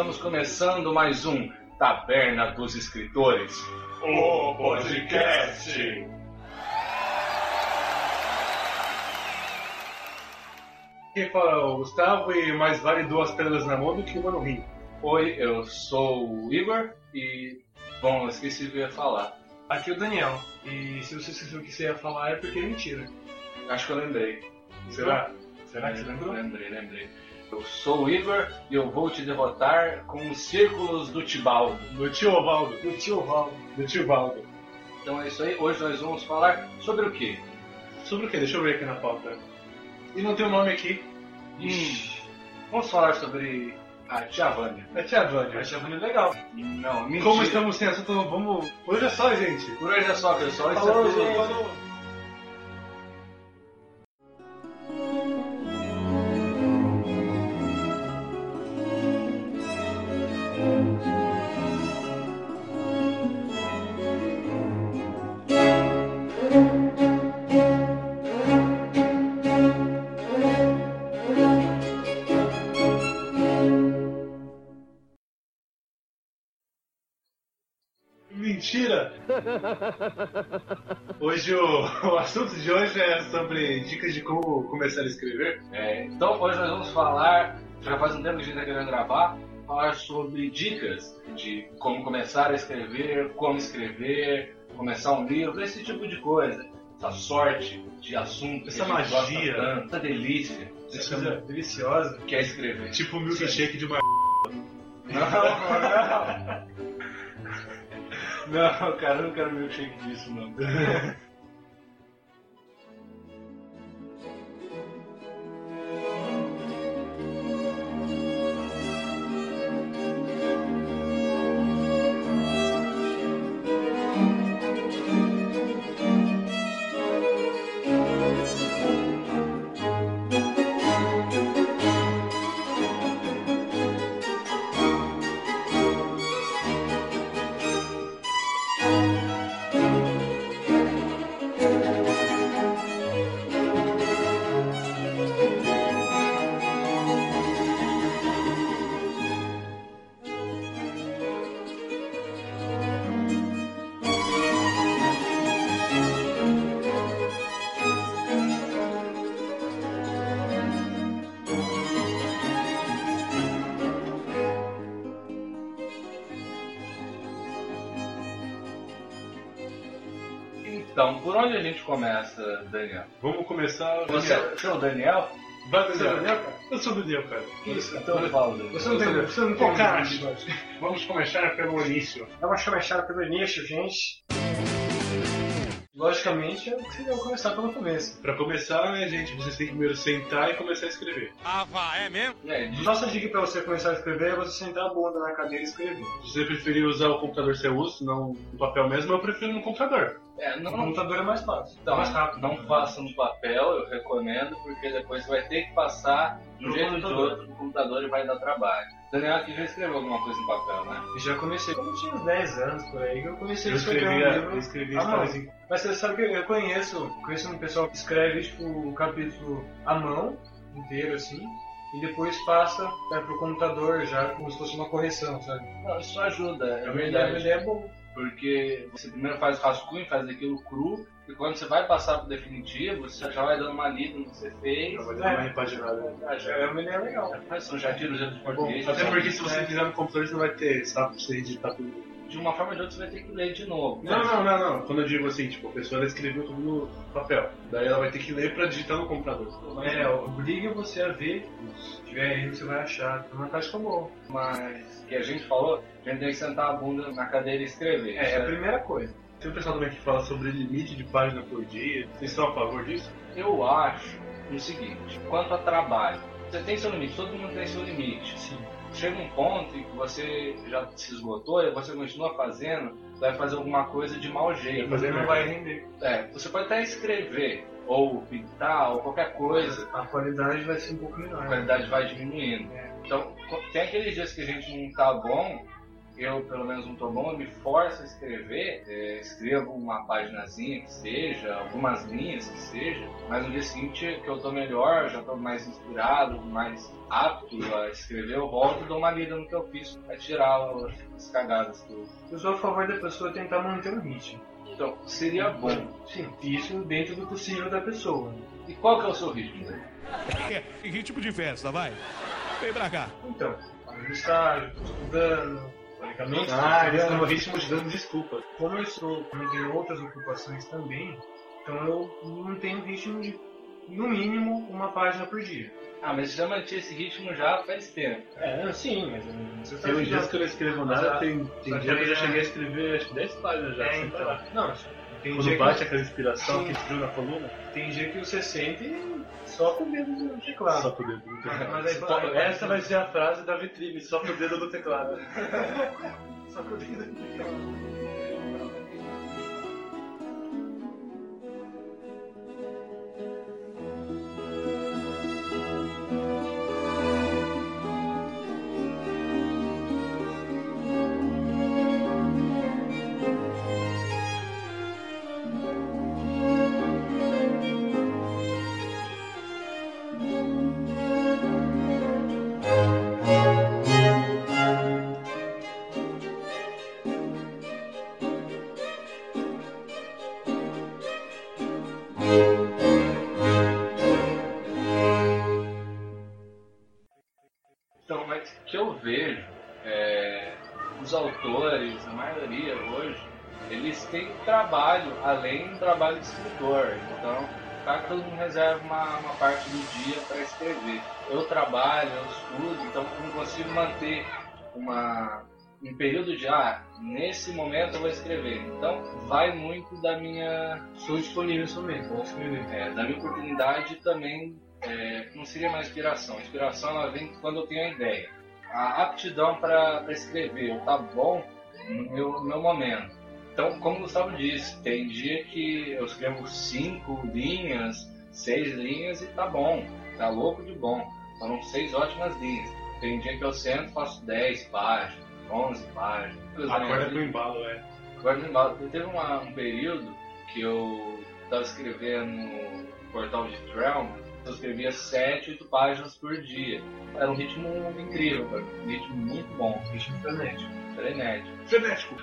estamos começando mais um Taberna dos Escritores. O podcast. Quem fala é o Gustavo e mais vale duas pedras na mão do que uma no rim. Oi, eu sou o Igor e. Bom, eu esqueci o que eu ia falar. Aqui é o Daniel. E se você esqueceu o que você ia falar é porque é mentira. Acho que eu lembrei. Será? Será que você lembrou? Lembrei, lembrei. Eu sou o Igor e eu vou te derrotar com os círculos do Tibaldo. Do tio Ovaldo. Do tio Ovaldo. Do tio Valdo. Então é isso aí, hoje nós vamos falar sobre o quê? Sobre o que? Deixa eu ver aqui na pauta. E não tem o nome aqui. Ixi, vamos falar sobre a Tia Vânia. É Tia Vânia. A Tia Vânia é legal. Não, mentira. Como estamos sem assunto, vamos... Hoje é só, gente. Por hoje é só, pessoal. Isso Falou, é tudo. gente. Hoje o, o assunto de hoje é sobre dicas de como começar a escrever. É, então hoje nós vamos falar, já faz um tempo que a gente está querendo gravar, falar sobre dicas de como começar a escrever, como escrever, começar um livro, esse tipo de coisa. Essa sorte de assunto, Essa que a gente gosta magia. tanto, essa delícia Essa coisa deliciosa. que é escrever. Tipo o milkshake de uma. Não, não. Não, cara, eu não quero milkshake disso, não. gente começa, Daniel? Vamos começar. Você, você é o Daniel? Vai, Você é o Daniel. Daniel, cara? Eu sou o Daniel, cara. Isso, então fala, Daniel. Você não tem, você não tem cara, um- Vamos começar pelo início. Vamos começar pelo início, gente. Logicamente, eu queria começar pelo começo. Pra começar, né, gente, vocês têm que primeiro sentar e começar a escrever. E aí, diz- Nossa dica pra você começar a escrever é você sentar a bunda na cadeira e escrever. Se você preferir usar o computador você usa, não o papel mesmo, eu prefiro no computador. É, não, No computador é mais fácil. então, mais rápido. não faça no papel, eu recomendo, porque depois você vai ter que passar de um No jeito ou de outro no computador e vai dar trabalho. Daniel aqui já escreveu alguma coisa em papel, né? E já comecei. Quando eu tinha uns 10 anos por aí, que eu comecei Eu a escrever escrevi, um eu livro. escrevi Ah, não. em- Mas você sabe que eu conheço, conheço um pessoal que escreve tipo, o capítulo à mão, inteiro assim, e depois passa né, pro computador já como se fosse uma correção, sabe? Não, isso ajuda, é É uma ideia boa. Porque você primeiro faz o rascunho, faz aquilo cru, e quando você vai passar pro definitivo, você já vai dando uma lida no que você fez. Já vai dar uma repaginada. Ah, já- É uma ideia legal. Mas são já tira os erros de português. Até já- porque se você fizer no computador, você não vai ter espaço pra você editar tudo. De uma forma ou de outra você vai ter que ler de novo. Não, não, não, não. Quando eu digo assim, tipo, a pessoa escreveu tudo no papel. Daí ela vai ter que ler pra digitar no computador. É, obriga você a ver. Se tiver aí, você vai achar. É uma tática boa. Mas que a gente falou, a gente tem que sentar a bunda na cadeira e escrever. É, é a primeira coisa. Tem um pessoal também que fala sobre limite de página por dia. Vocês estão a favor disso? Eu acho o seguinte, quanto a trabalho, você tem seu limite, todo mundo tem seu limite. Sim. Chega um ponto em que você já se esgotou e você continua fazendo, vai fazer alguma coisa de mau jeito. fazer não vai render. É, você pode até escrever, ou pintar, ou qualquer coisa, A qualidade vai ser um pouco a menor. qualidade vai diminuindo. É. Então, tem aqueles dias que a gente não tá bom, eu pelo menos não tô bom, eu me forço a escrever, é, escrevo uma paginazinha que seja, algumas linhas que seja, mas no dia seguinte que eu tô melhor, já tô mais inspirado, mais apto a escrever, eu volto e dou uma lida no que eu fiz pra tirar as cagadas que eu... Eu sou a favor da pessoa tentar manter um ritmo. Então, seria bom. Sim, isso dentro do possível da pessoa. E qual que é o seu ritmo? É, ritmo de festa, vai. Vem pra cá. Então, no estágio, tô estudando, teoricamente, Ah, estão no ritmo de dando desculpa. como eu sou, como eu tenho outras ocupações também, então eu mantenho o ritmo de, no mínimo, uma página por dia. Ah, mas já mantinha esse ritmo já faz tempo. É, sim, mas não você Tem uns dias que eu não escrevo nada, tem, tem dia que eu já que- cheguei a escrever acho que 10 páginas já. É, sem então. parar. Não, tem Quando dia, bate que, aquela inspiração Sim. que frio na coluna, tem dia que você sente só com o dedo no teclado. só com o dedo no teclado. Mas aí- Essa vai ser a frase da vitrine, só com o dedo no teclado. Só com o dedo no teclado. Vejo, é, os autores, a maioria hoje, eles têm trabalho além do trabalho de escritor. Então, cada todo mundo reserva uma, uma parte do dia para escrever. Eu trabalho, eu estudo, então eu não consigo manter uma, um período de, ah, nesse momento eu vou escrever. Então, vai muito da minha Sou disponível somente, vou escrever. é, da minha oportunidade também é, não seria mais inspiração. A inspiração ela vem quando eu tenho a ideia. A aptidão para escrever, eu tá bom no meu, no meu momento. Então, como o Gustavo disse, tem dia que eu escrevo cinco linhas, seis linhas e tá bom, tá louco de bom. Foram seis ótimas linhas. Tem dia que eu sento e faço 10 páginas, 11 páginas. Acorda com o embalo, é. Agora me embalo. Teve uma- um período que eu estava escrevendo no portal de Trelm, eu escrevia 7, 8 páginas por dia. Era um ritmo incrível, cara. um ritmo muito bom, Ritmo frenético. frenético. Frenético.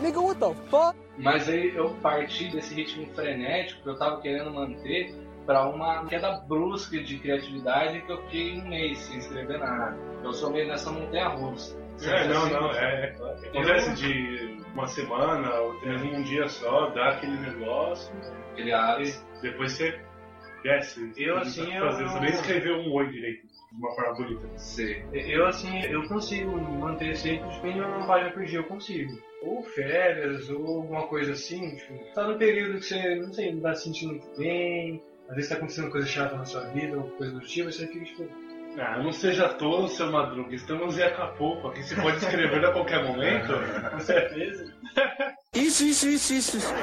Nigga, what the fuck? Mas aí eu parti desse ritmo frenético que eu estava querendo manter para uma queda brusca de criatividade que eu fiquei um mês sem escrever nada. Eu sou meio nessa montanha russa. É, não, Assim, não, é. Acontece de uma semana ou até mesmo um dia só, dá aquele negócio, Aquele ar. e depois você desce. Eu, assim, eu- fazendo- Você nem escreveu um oi direito, de uma forma bonita. Sei. Eu, assim, eu consigo manter sempre mínimo uma página por dia, eu consigo. Ou férias, ou alguma coisa assim, tipo, tá no período que você, não sei, não tá se sentindo muito bem, às vezes tá acontecendo coisa chata na sua vida, ou coisa do tipo, você fica, tipo, Ah, não seja tolo, seu Madruga. Estamos em Acapulco, aqui você pode escrever a qualquer momento. com certeza. Isso, isso, isso, isso.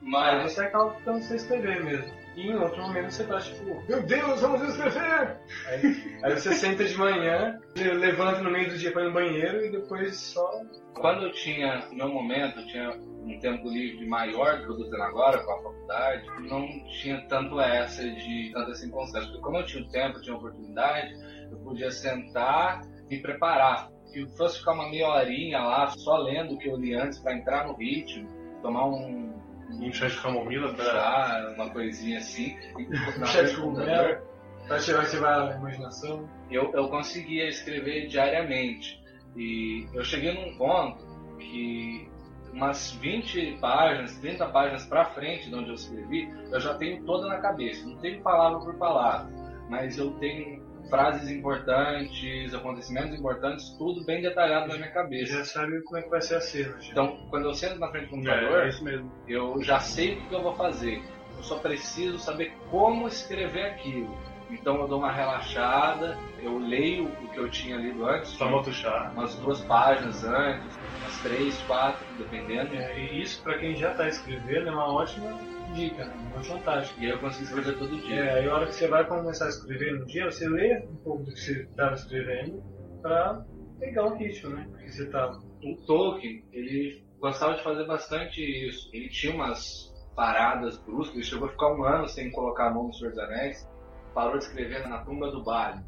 Mas você acaba ficando sem escrever mesmo. E em outro momento você tá tipo, meu Deus, vamos escrever! Aí, aí você senta de manhã, levanta no meio do dia pra ir no banheiro e depois só. quando eu tinha meu momento, eu tinha um tempo livre maior que eu tendo agora com a faculdade, não tinha tanto essa de tanta circunstância. Porque como eu tinha o tempo, eu tinha a oportunidade, eu podia sentar e preparar. Se fosse ficar uma meia horinha lá só lendo o que eu li antes para entrar no ritmo, tomar um Um chá de camomila chá, uma coisinha assim, na Chá de camomila. Pra tirar, ativar a imaginação. eu, eu conseguia escrever diariamente. E eu cheguei num ponto que umas 20 páginas, 30 páginas pra frente de onde eu escrevi, eu já tenho toda na cabeça. Não tenho palavra por palavra, mas eu tenho frases importantes, acontecimentos importantes, tudo bem detalhado na minha cabeça. Já sabe como é que vai ser a cena. Então, quando eu sento na frente do computador, É, é isso mesmo. eu já sei o que eu vou fazer. Eu só preciso saber como escrever aquilo. Então eu dou uma relaxada, eu leio o que eu tinha lido antes, Toma outro chá. umas duas páginas antes, umas três, quatro, dependendo. É, e isso, pra quem já tá escrevendo, é uma ótima dica, né? uma vantagem. E aí eu consigo escrever todo dia. É, aí a hora que você vai começar a escrever no dia, você lê um pouco do que você estava escrevendo pra pegar o ritmo, né? Que você tava. O Tolkien, ele gostava de fazer bastante isso. Ele tinha umas paradas bruscas, ele chegou a ficar um ano sem colocar a mão no Senhor dos Anéis, parou de escrever na tumba do Bali.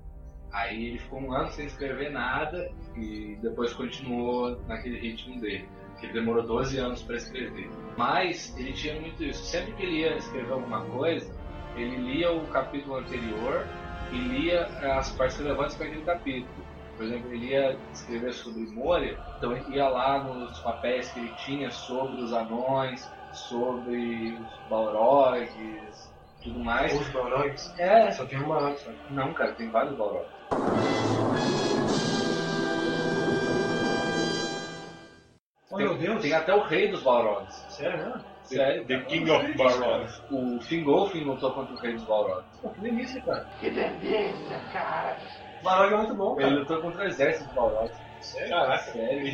Aí ele ficou um ano sem escrever nada e depois continuou naquele ritmo dele, que ele demorou 12 anos para escrever. Mas ele tinha muito isso. Sempre que ele ia escrever alguma coisa, ele lia o capítulo anterior e lia as partes relevantes para aquele capítulo. Por exemplo, ele ia escrever sobre Moria, então ele ia lá nos papéis que ele tinha sobre os anões, sobre os Balrogs, tudo mais. Os Balrogs. É, Só tem um Balrog só. não, cara, tem vários Balrogs. Oh, meu Deus. Tem até o rei dos Balrogs. Sério, né? Sério? The King of Balrogs. O Fingolfin lutou contra o rei dos Balrogs. Pô, que delícia, cara. Que delícia, cara. Balrog é muito bom, Ele cara. lutou contra o exército dos Balrogs. Sério? Caraca. Sério?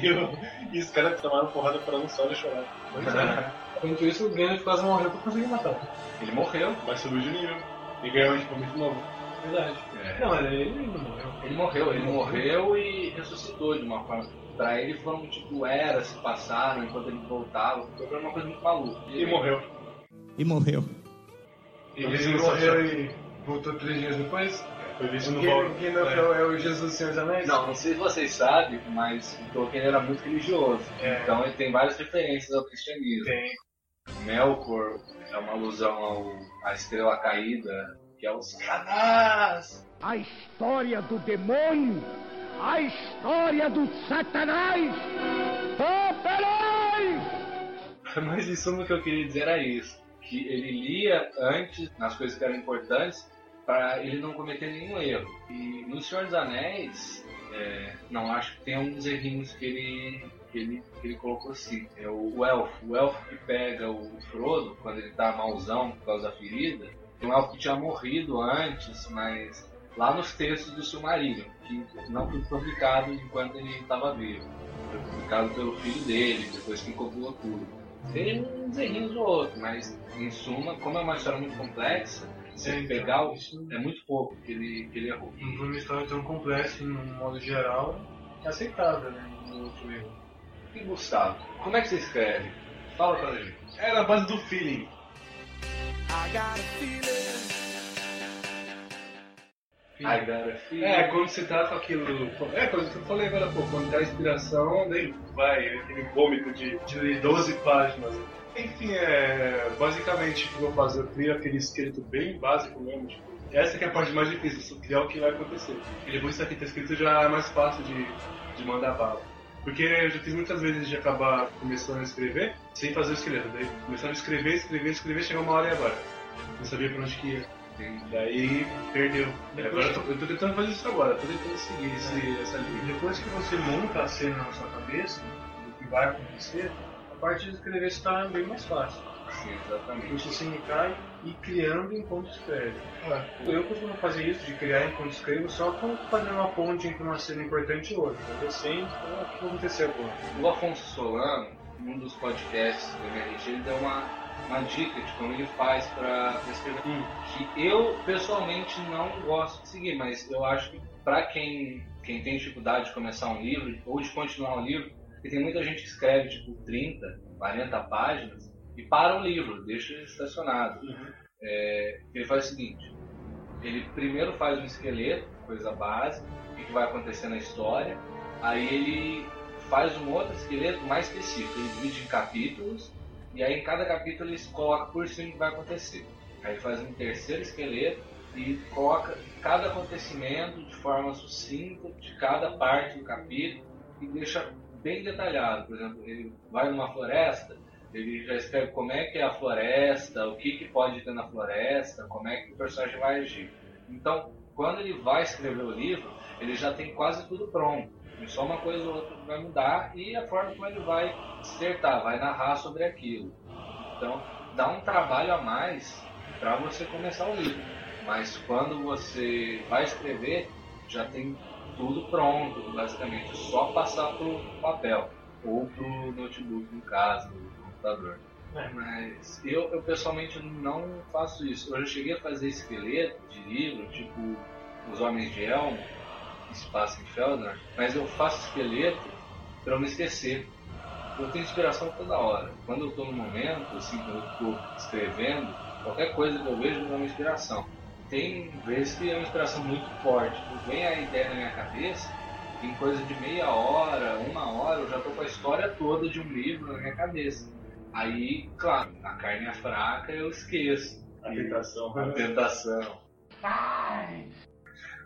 E, e os caras tomaram porrada pra não só chorar. Pois é. Enquanto isso, o Gandalf quase morreu pra conseguir matar. Ele morreu. Mas subiu de nível. E ganhou um equipamento novo. Verdade. É. Não, ele, ele não morreu. Ele morreu, ele morreu e ressuscitou de uma forma. Pra ele foram tipo eras que passaram enquanto ele voltava. Foi uma coisa muito maluca. E morreu. E morreu. E Ele ele morreu e voltou três dias depois. Foi visto no O Val- Gandalf é. é. o- é o Jesus Senhor dos Anéis? Não, não sei se vocês sabem, mas o Tolkien era muito religioso. É. Então ele tem várias referências ao cristianismo. Tem. Melkor é uma alusão ao, à estrela caída, que é o Satanás. A história do demônio. A história do Satanás. Operai! Mas em suma o que eu queria dizer era isso. Que ele lia antes nas coisas que eram importantes para ele não cometer nenhum erro. E no Senhor dos Anéis, é, não acho que tem uns errinhos que ele, que ele, que ele colocou assim. É o, elfo. O elfo que pega o Frodo quando ele tá malzão por causa da ferida. Tem um elfo que tinha morrido antes, mas lá nos textos do Silmarillion, que não foi publicado enquanto ele estava vivo. Foi publicado pelo filho dele, depois que compilou tudo. Tem uns errinhos ou outro, mas em suma, como é uma história muito complexa, se É, ele então, pegar, é muito pouco que ele, que ele errou. Não foi uma história tão complexa, no modo geral, é aceitável, né? No outro erro. E Gustavo, como é que você escreve? Fala pra gente. É na base do feeling. I got a feeling. É, quando se trata aquilo. É, quando eu falei agora, pô, quando dá inspiração, daí vai aquele vômito de, de 12 páginas. Enfim, é. Basicamente, o que eu vou fazer? Eu crio aquele esqueleto bem básico mesmo. Tipo, essa que é a parte mais difícil, só criar o que vai acontecer. E depois isso aqui tá escrito já é mais fácil de, de mandar bala. Porque eu já fiz muitas vezes de acabar começando a escrever sem fazer o esqueleto. Daí começava a escrever, escrever, escrever, chegou uma hora e agora. Não sabia pra onde que ia. Daí perdeu. E agora eu tô, eu tô tentando fazer isso agora, tô tentando seguir esse, essa E linha. depois que você monta a cena na sua cabeça, do que vai acontecer, a parte de escrever torna bem mais fácil. Sim, exatamente. Você se cai e criando enquanto escreve. Eu costumo fazer isso, de criar enquanto escrevo, só para fazer uma ponte entre uma cena importante e outra. Eu descendo, o que vai acontecer agora? O Afonso Solano, num dos podcasts do MRG, ele deu uma, uma dica de como ele faz para escrever. Que eu, pessoalmente, não gosto de seguir, mas eu acho que para quem, quem tem dificuldade de começar um livro ou de continuar um livro, porque tem muita gente que escreve tipo 30, 40 páginas e para o livro, deixa estacionado. É, ele faz o seguinte: ele primeiro faz um esqueleto, coisa básica, o que que vai acontecer na história, aí ele faz um outro esqueleto mais específico, ele divide em capítulos, e aí em cada capítulo ele coloca por cima o que vai acontecer. Aí ele faz um terceiro esqueleto e coloca cada acontecimento de forma sucinta de cada parte do capítulo e deixa bem detalhado. Por exemplo, ele vai numa floresta, ele já escreve como é que é a floresta, o que, que pode ter na floresta, como é que o personagem vai agir. Então, quando ele vai escrever o livro, ele já tem quase tudo pronto. E só uma coisa ou outra vai mudar e a forma como ele vai dissertar, vai narrar sobre aquilo. Então, dá um trabalho a mais para você começar o livro. Mas quando você vai escrever, já tem tudo pronto, basicamente. É só passar pro papel ou pro notebook, no caso, computador. É. Mas eu, eu pessoalmente não faço isso. Eu já cheguei a fazer esqueleto de livro, tipo Os Homens de Elmo, passa em Feldor, mas eu faço esqueleto para eu não esquecer. Eu tenho inspiração toda hora. Quando eu estou no momento, assim, quando eu estou escrevendo, qualquer coisa que eu vejo me dá uma inspiração. Tem vezes que é uma inspiração muito forte. Vem a ideia na minha cabeça, em coisa de meia hora, uma hora, eu já estou com a história toda de um livro na minha cabeça. Aí, claro, a carne é fraca, eu esqueço. A tentação. A tentação.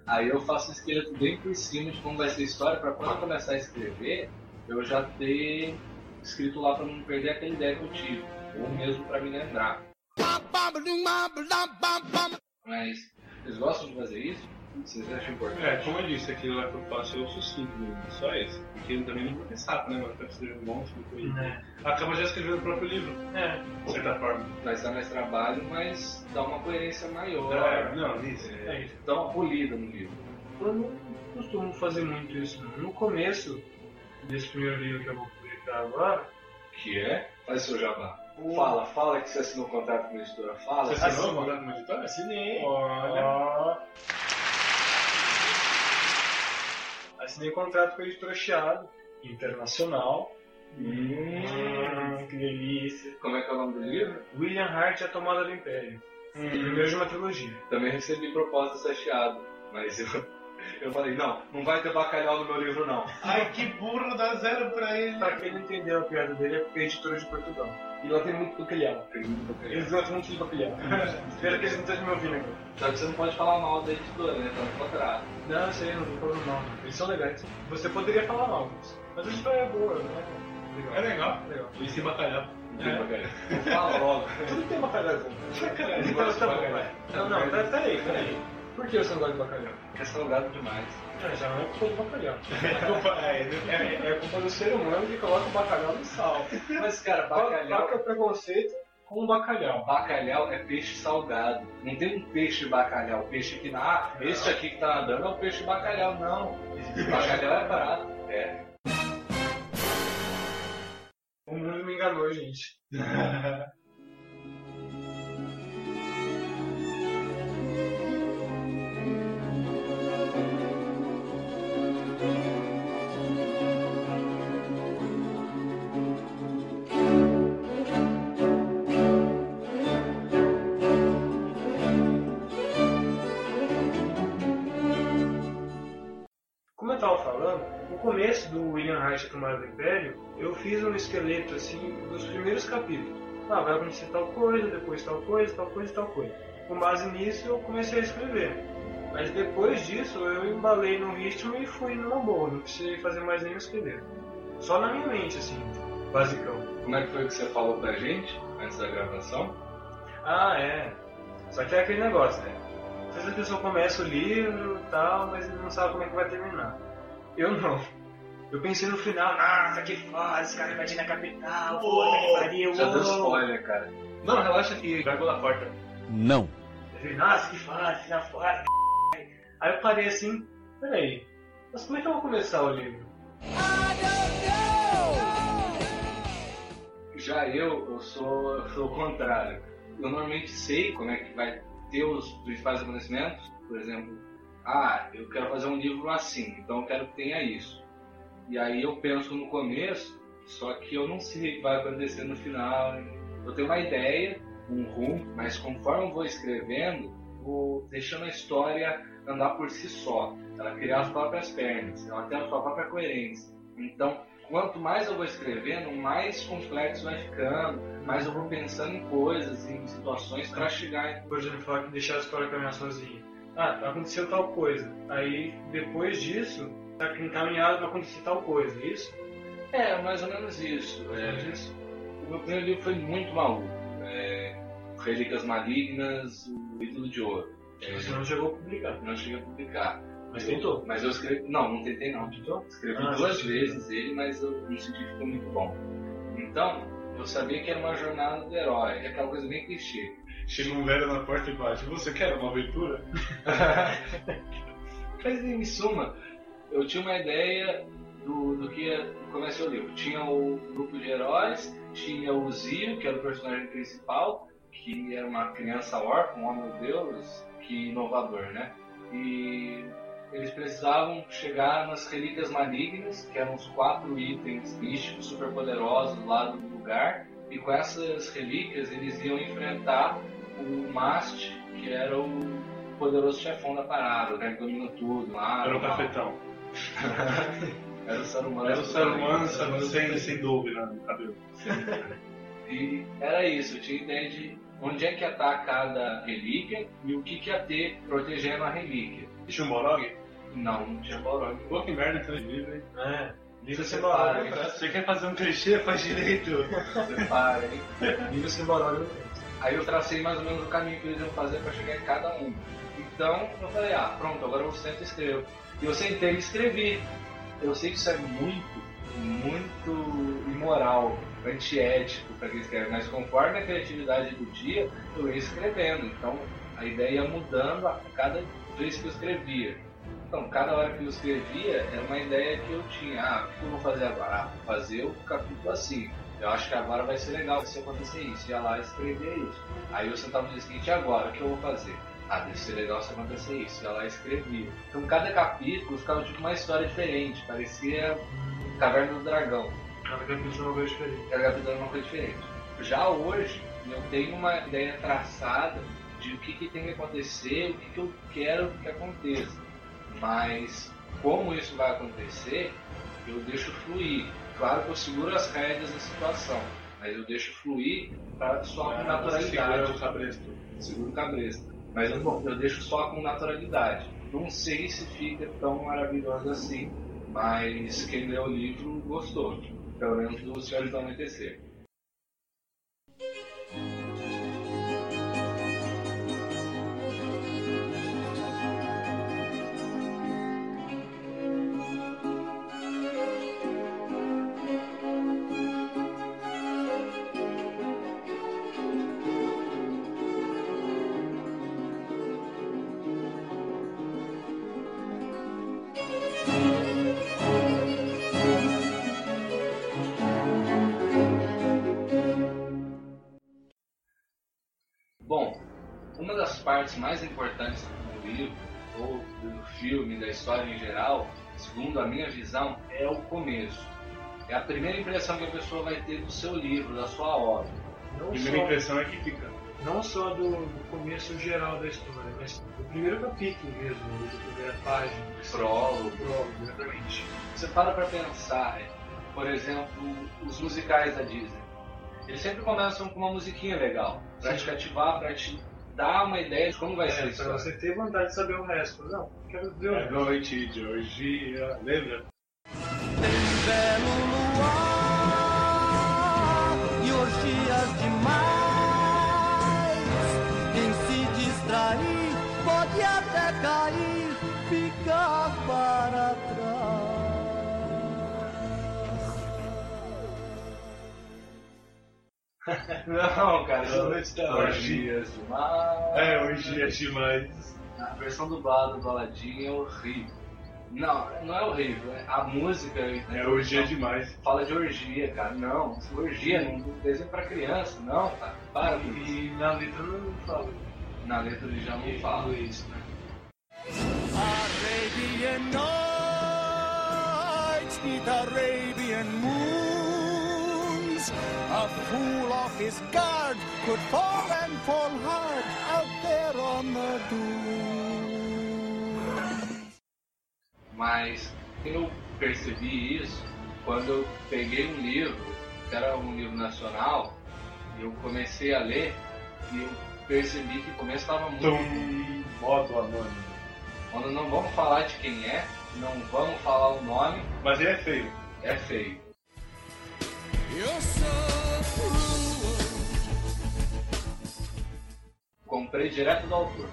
Aí eu faço o esqueleto bem por cima de como vai ser a história, para quando eu começar a escrever, eu já ter escrito lá para não perder aquela ideia que eu tive, ou mesmo para me lembrar. Mas vocês gostam de fazer isso? Vocês acham importante? É, como eu disse, aquilo lá que eu faço eu sucinto mesmo, só esse. Porque ele também não é saco, né, mano? Pra escrever um monte de coisa. É. Acaba já escrevendo o próprio livro, É. de certa forma. Vai dar mais trabalho, mas dá uma coerência maior. É, não, isso. É isso. Dá uma polida no livro. Eu não costumo fazer muito isso. não. No começo desse primeiro livro que eu vou publicar agora, Que é? Faz seu jabá. Fala, fala que você assinou um contrato com a editora. Fala. Você assinou o contrato com uma editora? assinei. Olha. Assinei contrato com a editora Chiado, internacional. Hum, que delícia. como é que é o nome do livro? William Hart e a Tomada do Império. Primeiro de uma trilogia. Também recebi proposta sacheado, mas eu, eu falei, não, não vai ter bacalhau no meu livro não. Ai, que burro, dá zero pra ele. Pra quem não entendeu a piada dele, é porque é editora de Portugal. E lá tem muito bacalhau. Tem muito bacalhau. Eles gostam muito de bacalhau. Espero que eles não estejam me ouvindo agora. Só que você não pode falar mal da editora, né? Tá no contrato. Não, eu sei, não vou falar mal. Eles são legais. Você poderia falar mal, mas- mas a história é boa, né? É legal. Legal. E esse bacalhau. Não tem É. bacalhau. Fala logo. Tudo tem bacalhau. Então, tá bom, vai. Não, não, pera- peraí, peraí. Por que você não gosta de bacalhau? É salgado demais. Ah, já não é culpa do bacalhau. É, É, é culpa do ser humano que coloca o bacalhau no sal. Mas, cara, bacalhau... qual que é o preconceito com o bacalhau? Bacalhau é peixe salgado. Não tem um peixe bacalhau. Peixe que. Ah, esse aqui que tá nadando é o peixe bacalhau. Não. Bacalhau é barato. É. O mundo me enganou, gente. do William Reich, a Tomada do Império, eu fiz um esqueleto assim dos primeiros capítulos. Ah, vai acontecer tal coisa, depois tal coisa, tal coisa, tal coisa. Com base nisso, eu comecei a escrever. Mas depois disso, eu embalei no ritmo e fui numa boa, não precisei fazer mais nenhum esqueleto. Só na minha mente, assim, basicão. Como é que foi que você falou pra gente antes da gravação? Ah, é. Só que é aquele negócio, né? Às vezes a pessoa começa o livro e tal, mas não sabe como é que vai terminar. Eu não. Eu pensei no final, nossa, que foda, esse cara vai na capital, puta que pariu, Já deu uou." spoiler, cara. Não, relaxa que vai pela porta. Não. Eu falei, nossa, que foda, final foda, Aí eu parei assim, peraí, mas como é que eu vou começar o livro? Já eu, eu sou, eu sou o contrário. Eu normalmente sei como é que vai ter os principais acontecimentos. Por exemplo, ah, eu quero fazer um livro assim, então eu quero que tenha isso. E aí eu penso no começo, só que eu não sei o que vai acontecer no final. Eu tenho uma ideia, um rumo, mas conforme eu vou escrevendo, vou deixando a história andar por si só. Ela criar as próprias pernas, ela tem a sua própria coerência. Então, quanto mais eu vou escrevendo, mais complexo vai ficando, mais eu vou pensando em coisas, em situações para chegar Por exemplo, falar que deixar a história caminhar sozinha. Ah, aconteceu tal coisa. Aí, depois disso, tá encaminhado pra acontecer tal coisa, é isso? É, mais ou menos isso. É, o meu primeiro livro foi muito maluco. É, Relíquias Malignas, O Ídolo de Ouro. Você não chegou a publicar. Não cheguei a publicar. Mas tentou. Mas eu escrevi. Não, não tentei não. Tentou? Escrevi Ah, duas vezes ele, mas eu não senti que ficou muito bom. Então, eu sabia que era uma jornada do herói, é aquela coisa bem clichê. Chega um velho na porta e bate. Você quer uma aventura? Mas em suma, eu tinha uma ideia do, do que ia começar o livro. Tinha o grupo de heróis, tinha o Zio, que era o personagem principal, que era uma criança órfã, oh meu Deus, que inovador, né? E eles precisavam chegar nas relíquias malignas, que eram os quatro itens místicos super poderosos lá do lugar, e com essas relíquias eles iam enfrentar o Mast, que era o poderoso chefão da parada, o cara que domina tudo lá. Era o cafetão. Era o Saruman. Era o ser humano sem, sem dúvida no cabelo. E era isso, eu tinha ideia de onde é que ia estar cada relíquia e o que, que ia ter protegendo a relíquia. Tinha um Morog? Não, não tinha Borog. Pô, que merda então hein? É. Livro Você sem para, Borog. Você quer fazer um clichê? Faz direito. Prepara, hein? Livro sem Borog não tem. Aí eu tracei mais ou menos o caminho que eles iam fazer para chegar em cada um. Então eu falei, ah, pronto, agora eu sento e escrevo. E eu sentei e escrevi. Eu sei que isso é muito, muito imoral, antiético para quem escreve, mas conforme a criatividade do dia, eu ia escrevendo. Então a ideia ia mudando a cada vez que eu escrevia. Então, cada hora que eu escrevia era uma ideia que eu tinha. Ah, o que eu vou fazer agora? Ah, vou fazer o capítulo assim. Eu acho que agora vai ser legal se acontecer isso. Ia lá escrever isso. Aí eu sentava no dia seguinte, agora? O que eu vou fazer? Ah, deve ser legal se acontecer isso. Ia lá e escrevia. Então, cada capítulo ficava tipo uma história diferente. Parecia Caverna do Dragão. Cada capítulo é uma coisa diferente. Cada capítulo era uma coisa diferente. Já hoje, eu tenho uma ideia traçada de o que, que tem que acontecer, o que, que eu quero que aconteça. Mas como isso vai acontecer, eu deixo fluir. Claro que eu seguro as rédeas da situação, mas eu deixo fluir para só com Segura naturalidade. o cabresto. Seguro o cabresto. Mas eu, bom, eu deixo só com naturalidade. Não sei se fica tão maravilhoso assim, mas quem leu o livro gostou. Pelo menos do Senhores do Anoitecer. História em geral, segundo a minha visão, é o começo. É a primeira impressão que a pessoa vai ter do seu livro, da sua obra. Não A primeira só, impressão é que fica. não só do, do começo geral da história, mas do primeiro capítulo mesmo, da primeira página. Prólogo. Prólogo, exatamente. Você para pra pensar, por exemplo, os musicais da Disney. Eles sempre começam com uma musiquinha legal, pra te cativar, pra te dar uma ideia de como vai ser É, pra história. você ter vontade de saber o resto. Não, o É noite de orgia, lembra? belo luar e orgias demais. Quem se distrair pode até cair, ficar para trás. Não, cara, não é Noite da orgias demais. É, orgia demais. A versão dublada do Aladdin é horrível. Não, não é horrível. é- A música É orgia demais. fala de orgia, cara. Não, orgia não desenho pra criança. Não, cara. Para com isso. E na letra não fala. Na letra ele já não fala. isso, né? Arabian nights Arabian A fool off his guard could fall and fall hard out there on the dunes. Mas eu percebi isso quando eu peguei um livro, que era um livro nacional, e eu comecei a ler, e eu percebi que o começo estava muito. Tum, modo anônimo. Quando não vamos falar de quem é, não vamos falar o nome, Mas ele é feio. é feio. Comprei direto do autor.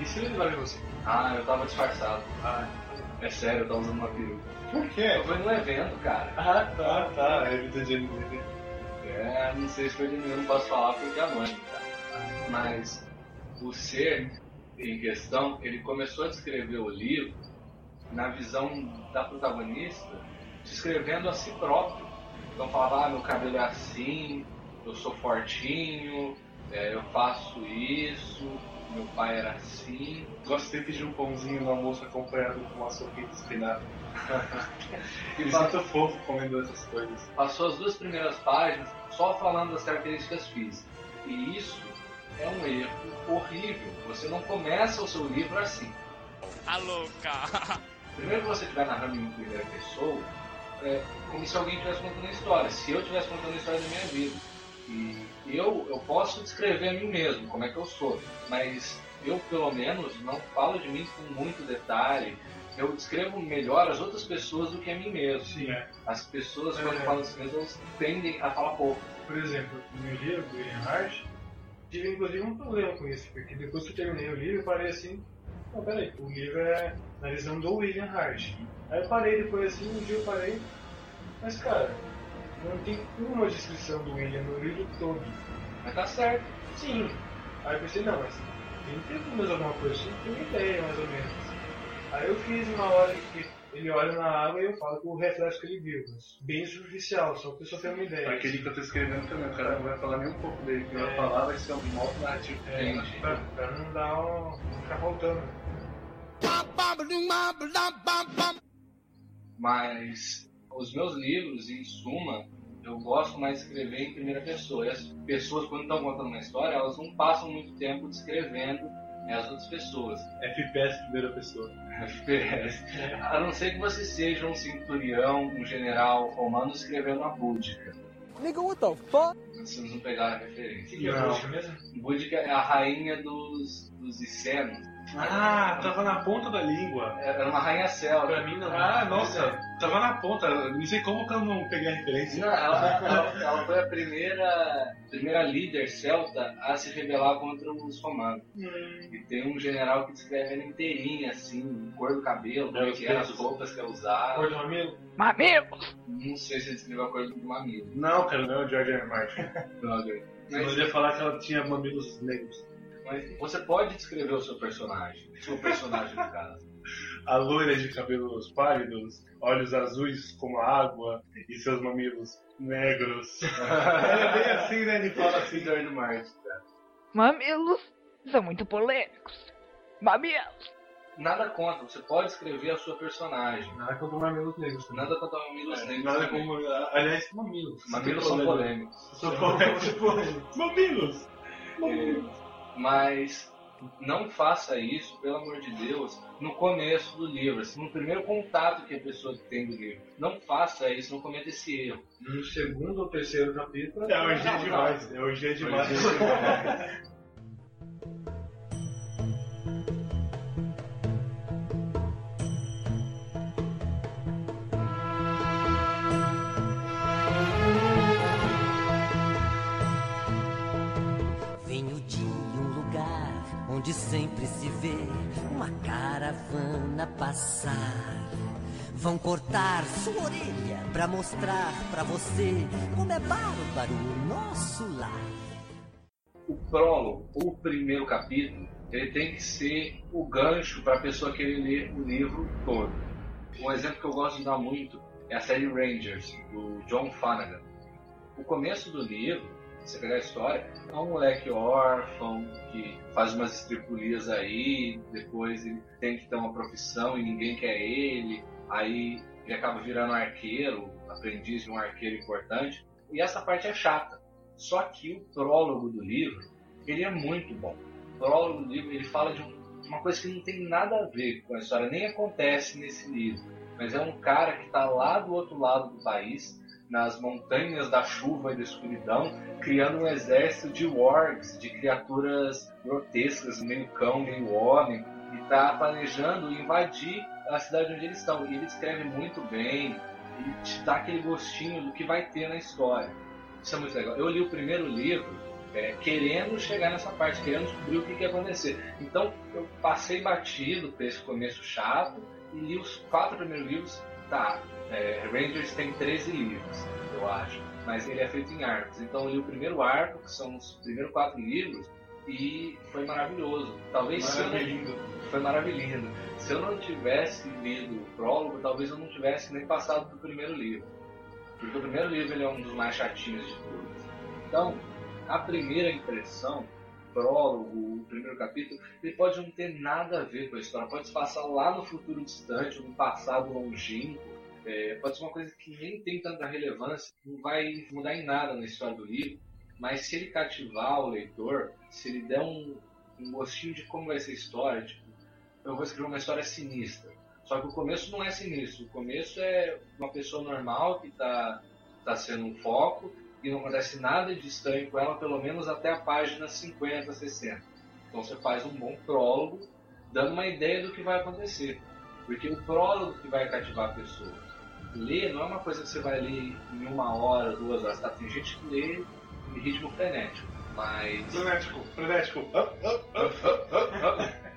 Isso ele vai ver você. Ah, eu tava disfarçado. Ah, É sério, eu tava usando uma peruca. Por quê? Eu fui num evento, cara. ah tá. Tá. É de. É, não sei se foi de mim, eu não posso falar porque é anônimo, tá? Mas o ser em questão, ele começou a descrever o livro na visão da protagonista, descrevendo a si próprio. Então falava, ah, meu cabelo é assim, eu sou fortinho, é, eu faço isso, meu pai era assim. Gostei de pedir um pãozinho no almoço acompanhado com uma sopinha de espinafre. E sinto fofo comendo essas coisas. passou as duas primeiras páginas só falando das características físicas. E isso é um erro horrível. Você não começa o seu livro assim. A louca. Primeiro que você estiver narrando em primeira pessoa, é como se alguém estivesse contando a história. Se eu estivesse contando a história da minha vida. E eu, eu posso descrever a mim mesmo, como é que eu sou. Mas eu, pelo menos, não falo de mim com muito detalhe. Eu descrevo melhor as outras pessoas do que a mim mesmo. Sim. As pessoas, É. quando falam de si mesmas, elas tendem a falar pouco. Por exemplo, no meu livro, do William Hart, tive inclusive um problema com isso, porque depois que eu terminei o livro, eu parei assim, não, peraí, o livro é na visão do William Hart. Aí eu parei depois assim, um dia eu parei, mas cara, não tem uma descrição do William no livro todo. Mas tá certo. Sim. Aí eu pensei, não, mas tem que ter menos alguma coisa, tem uma ideia mais ou menos. Aí eu fiz uma hora que ele olha na água e eu falo com o reflexo que ele viu, mas bem superficial, só pra pessoa ter uma ideia. Aquele que eu tô escrevendo também, o cara não vai falar nem um pouco dele. O que vai É. falar vai ser um modo narrativo. É, pra, pra não dar um. não ficar faltando. Mas os meus livros, em suma, eu gosto mais de escrever em primeira pessoa. E as pessoas, quando estão contando uma história, elas não passam muito tempo descrevendo né, as outras pessoas. FPS primeira pessoa. FPS. A não ser que você seja um centurião, um general romano escrevendo uma búdica. Nigga, what the fuck? Vocês não pegaram a referência. que é a mesmo? Búdica é a rainha dos, dos Icenos. Ah, tava na ponta da língua. Era uma rainha celta. Pra mim não. Ah, nossa, tava na ponta. Não sei como que eu não peguei a referência. Não, ela, ela- ela foi a primeira, primeira líder celta a se rebelar contra os romanos. E tem um general que descreve ela inteirinha, assim, cor do cabelo, como é que era, as roupas que ela usava. Cor do mamilo? Não sei se ele descreveu a cor do mamilo. Não, cara, não é o George R. Martin. Eu Mas, ia falar que ela tinha mamilos negros. Mas você pode descrever o seu personagem. O seu personagem, no caso. A loira de cabelos pálidos, olhos azuis como a água e seus mamilos negros. é bem assim, né? Ele fala assim. George Martin, cara. Mamilos são muito polêmicos. Mamilos. Nada contra, você pode escrever a sua personagem. Nada contra mamilos negros. Nada contra mamilos negros. Nada também. como. Aliás, mamilos. Mamilos são polêmicos. São polêmicos. Mamilos! Mas não faça isso, pelo amor de Deus, no começo do livro, assim, no primeiro contato que a pessoa tem do livro. Não faça isso, não cometa esse erro. No segundo ou terceiro capítulo. É hoje é demais. É hoje é demais. onde sempre se vê uma caravana passar. Vão cortar sua orelha pra mostrar pra você como é bárbaro o nosso lar. O prólogo, o primeiro capítulo, ele tem que ser o gancho para a pessoa querer ler o livro todo. Um exemplo que eu gosto de dar muito é a série Rangers, do John Flanagan. O começo do livro, você pegar a história, é um moleque órfão que faz umas estripulias aí, depois ele tem que ter uma profissão e ninguém quer ele, aí ele acaba virando arqueiro, aprendiz de um arqueiro importante, e essa parte é chata. Só que o prólogo do livro, ele é muito bom. O prólogo do livro, ele fala de um- uma coisa que não tem nada a ver com a história, nem acontece nesse livro. Mas é um cara que está lá do outro lado do país, nas montanhas da chuva e da escuridão, criando um exército de wargs, de criaturas grotescas, meio cão, meio homem, e está planejando invadir a cidade onde eles estão. E ele escreve muito bem, ele te dá aquele gostinho do que vai ter na história. Isso é muito legal. Eu li o primeiro livro é, querendo chegar nessa parte, querendo descobrir o que, que ia acontecer. Então eu passei batido por esse começo chato e li os quatro primeiros livros. Tá, é, Rangers tem 13 livros, eu acho, mas ele é feito em arcos. Então eu li o primeiro arco, que são os primeiros quatro livros, e foi maravilhoso. Talvez se eu não... foi maravilhoso. Se eu não tivesse lido o prólogo, talvez eu não tivesse nem passado do primeiro livro. Porque o primeiro livro ele é um dos mais chatinhos de todos. Então, a primeira impressão, prólogo, o primeiro capítulo, ele pode não ter nada a ver com a história. Pode se passar lá no futuro distante, no passado longínquo. É, pode ser uma coisa que nem tem tanta relevância, não vai mudar em nada na história do livro. Mas se ele cativar o leitor, se ele der um, um gostinho de como vai ser a história, tipo, eu vou escrever uma história sinistra. Só que o começo não é sinistro. O começo é uma pessoa normal que está tá sendo um foco e não acontece nada de estranho com ela, pelo menos até a página 50, 60. Então você faz um bom prólogo, dando uma ideia do que vai acontecer. Porque o prólogo que vai cativar a pessoa. Ler não é uma coisa que você vai ler em uma hora, duas horas. Tá? Tem gente que lê em ritmo frenético. Mas. Frenético, frenético. Up, up, up,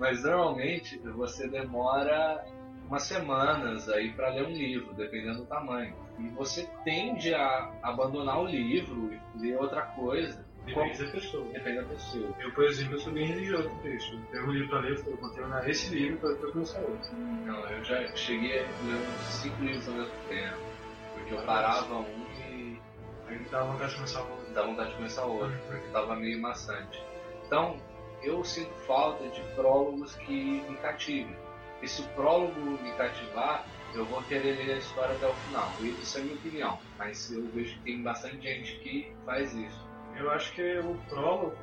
mas normalmente você demora umas semanas aí para ler um livro, dependendo do tamanho. E você tende a abandonar o livro e ler outra coisa. Depende da pessoa. Depende da pessoa. Eu, por exemplo, eu sou bem religioso com isso. Eu pego um livro pra ler, eu vou terminar esse livro para depois começar outro. Não, eu já cheguei a ler uns cinco livros ao mesmo tempo. Porque eu parava um e Aí dá vontade de começar outro. dá vontade de começar outro, porque tava meio maçante. Então, eu sinto falta de prólogos que me cativem. E se o prólogo me cativar, eu vou querer ler a história até o final. E Isso é minha opinião, mas eu vejo que tem bastante gente que faz isso. Eu acho que o prólogo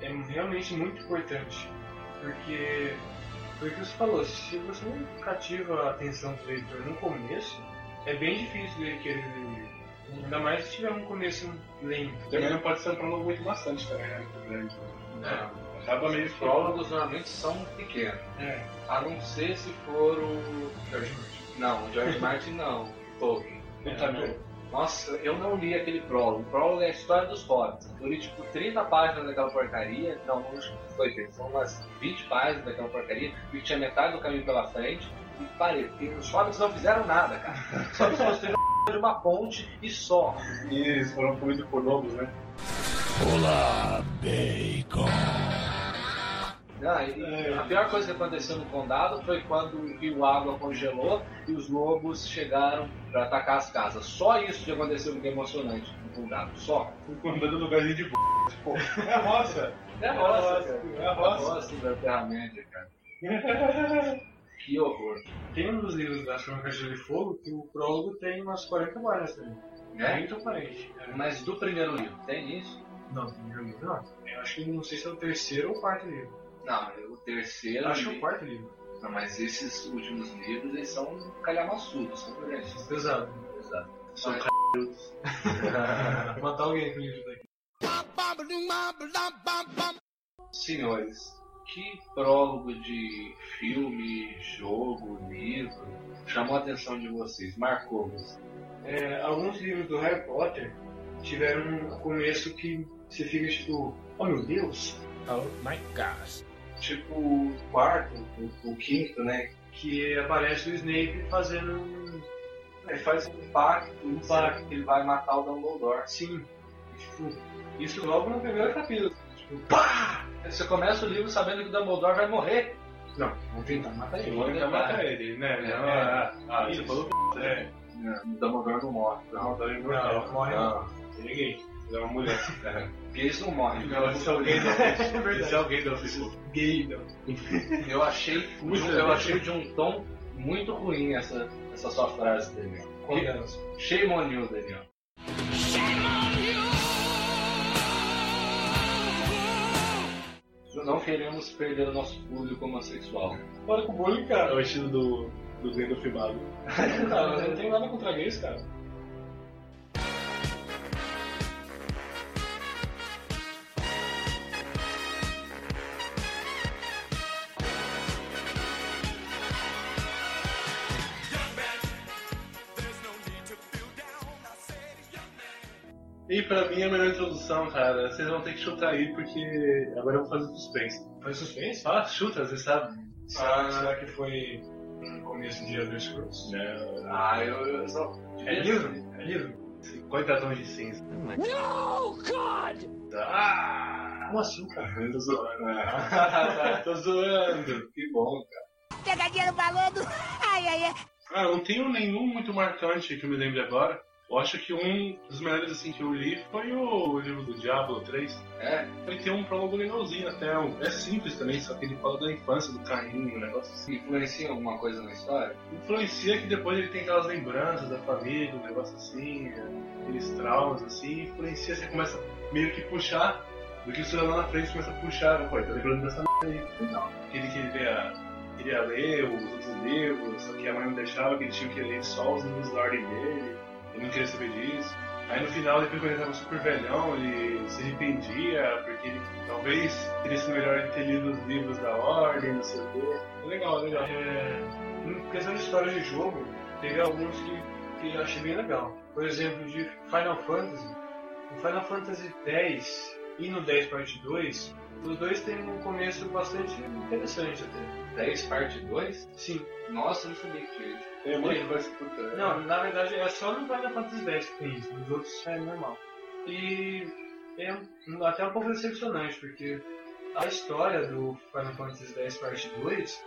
é realmente muito importante. Porque, porque você falou, se você não cativa a atenção do leitor no começo, é bem difícil ele querer ler o livro. Ainda mais se tiver um começo lento. Também não pode ser um prólogo muito bastante também, né? Muito grande. né? Acaba meio Os prólogos normalmente são pequenos. É, A não ser se for o. George Martin. Não, o George Martin não. Tolkien. Também. Nossa, eu não li aquele prólogo. O prólogo é a história dos hobbits. Eu li tipo 30 páginas daquela porcaria. Não, não foi 30, são umas 20 páginas daquela porcaria. E tinha metade do caminho pela frente. E parei, porque os hobbits não fizeram nada, cara. Só que construíram de uma ponte e só. E eles foram comidos por lobos, né? Olá, bacon. Ah, e a pior coisa que aconteceu no condado foi quando o rio água congelou e os lobos chegaram para atacar as casas. Só isso que aconteceu muito emocionante no condado. Só. Andando no lugarzinho de b. Tipo, é roça. É É roça, roça, cara. é roça. roça da Terra-média, cara. Que horror. Tem um dos livros da Crônicas de Gelo e Fogo que o prólogo tem umas 40 páginas também. É? 30 ou 40. Mas do primeiro livro, tem isso? Não, no primeiro livro não. Eu acho que não sei se é o terceiro ou o quarto livro. Não, o terceiro. Eu acho que é o quarto livro. Não, mas esses últimos livros, eles são calhamaçudos, são grandes. Pesado. Exato. São Mas- Matar alguém com o livro daqui. Senhores, que prólogo de filme, jogo, livro chamou a atenção de vocês? Marcou vocês? É, alguns livros do Harry Potter tiveram um começo que você fica tipo, oh meu Deus, Oh my gosh. Tipo o quarto, o, o quinto, né? que aparece o Snape fazendo um. Ele faz um pacto, um pacto que ele vai matar o Dumbledore. Sim, tipo, isso logo no primeiro capítulo. Tipo, Pá! Você começa o livro sabendo que o Dumbledore vai morrer. não, vamos tentar matar ele. Vou tentar matar ele, né? É. Não, ah, ah, Isso. você falou é. Não, o Dumbledore não morre. Não, tá Não, lembrando. morre não. Não. É gay. É uma mulher. Porque eles não morrem. Não, esse é alguém da Esse é alguém da Facebook. Gay, não. Eu achei, eu achei de um tom muito ruim essa, essa sua frase, Daniel. Condenas. Shame on you, Daniel. Não queremos perder o nosso público homossexual. Para com o bullying, É cara. o estilo do, do Zendo mas eu não tenho nada contra gays, cara. E pra mim a melhor introdução, cara, vocês vão ter que chutar aí porque agora eu vou fazer suspense. Foi suspense? Ah, chuta, você sabe. Será, será que foi no começo de Elder Scrolls? Ah, eu, eu só. É livro? É livro? 50 tons de cinza. No, God! Ah! Como assim, cara? Tô zoando. Tô zoando. Que bom, cara. Pegadinha no balão do... Ai, ai, ai. Ah, não tenho nenhum muito marcante que eu me lembre agora. Eu acho que um dos melhores assim que eu li foi o livro do Diablo 3. É, Ele tem um prólogo legalzinho até. um- É simples também, só que ele fala da infância do Caim, um negócio assim. influencia alguma coisa na história? Influencia que depois ele tem aquelas lembranças da família, um negócio assim, aqueles traumas assim, influencia, você começa meio que puxar, do que você lá na frente começa a puxar, pô, tá lembrando dessa merda aí. Não. Que ele queria, queria ler os outros livros, só que a mãe não deixava, que ele tinha que ler só os livros da ordem dele, ele não queria saber disso. Aí no final, depois quando ele tava super velhão, ele se arrependia, porque ele talvez teria sido melhor ele ter lido os livros da ordem, não sei o quê. Legal, legal. É, em questão de história de jogo, teve alguns que, que eu achei bem legal. Por exemplo, de Final Fantasy. No Final Fantasy X e no 10 Parte 2, os dois têm um começo bastante interessante até. 10 parte 2? Sim. Nossa, eu não sabia que tinha isso. É muito. Não, na verdade é só no Final Fantasy X que tem isso, nos outros é normal. E é até um pouco decepcionante, porque a história do Final Fantasy X Parte 2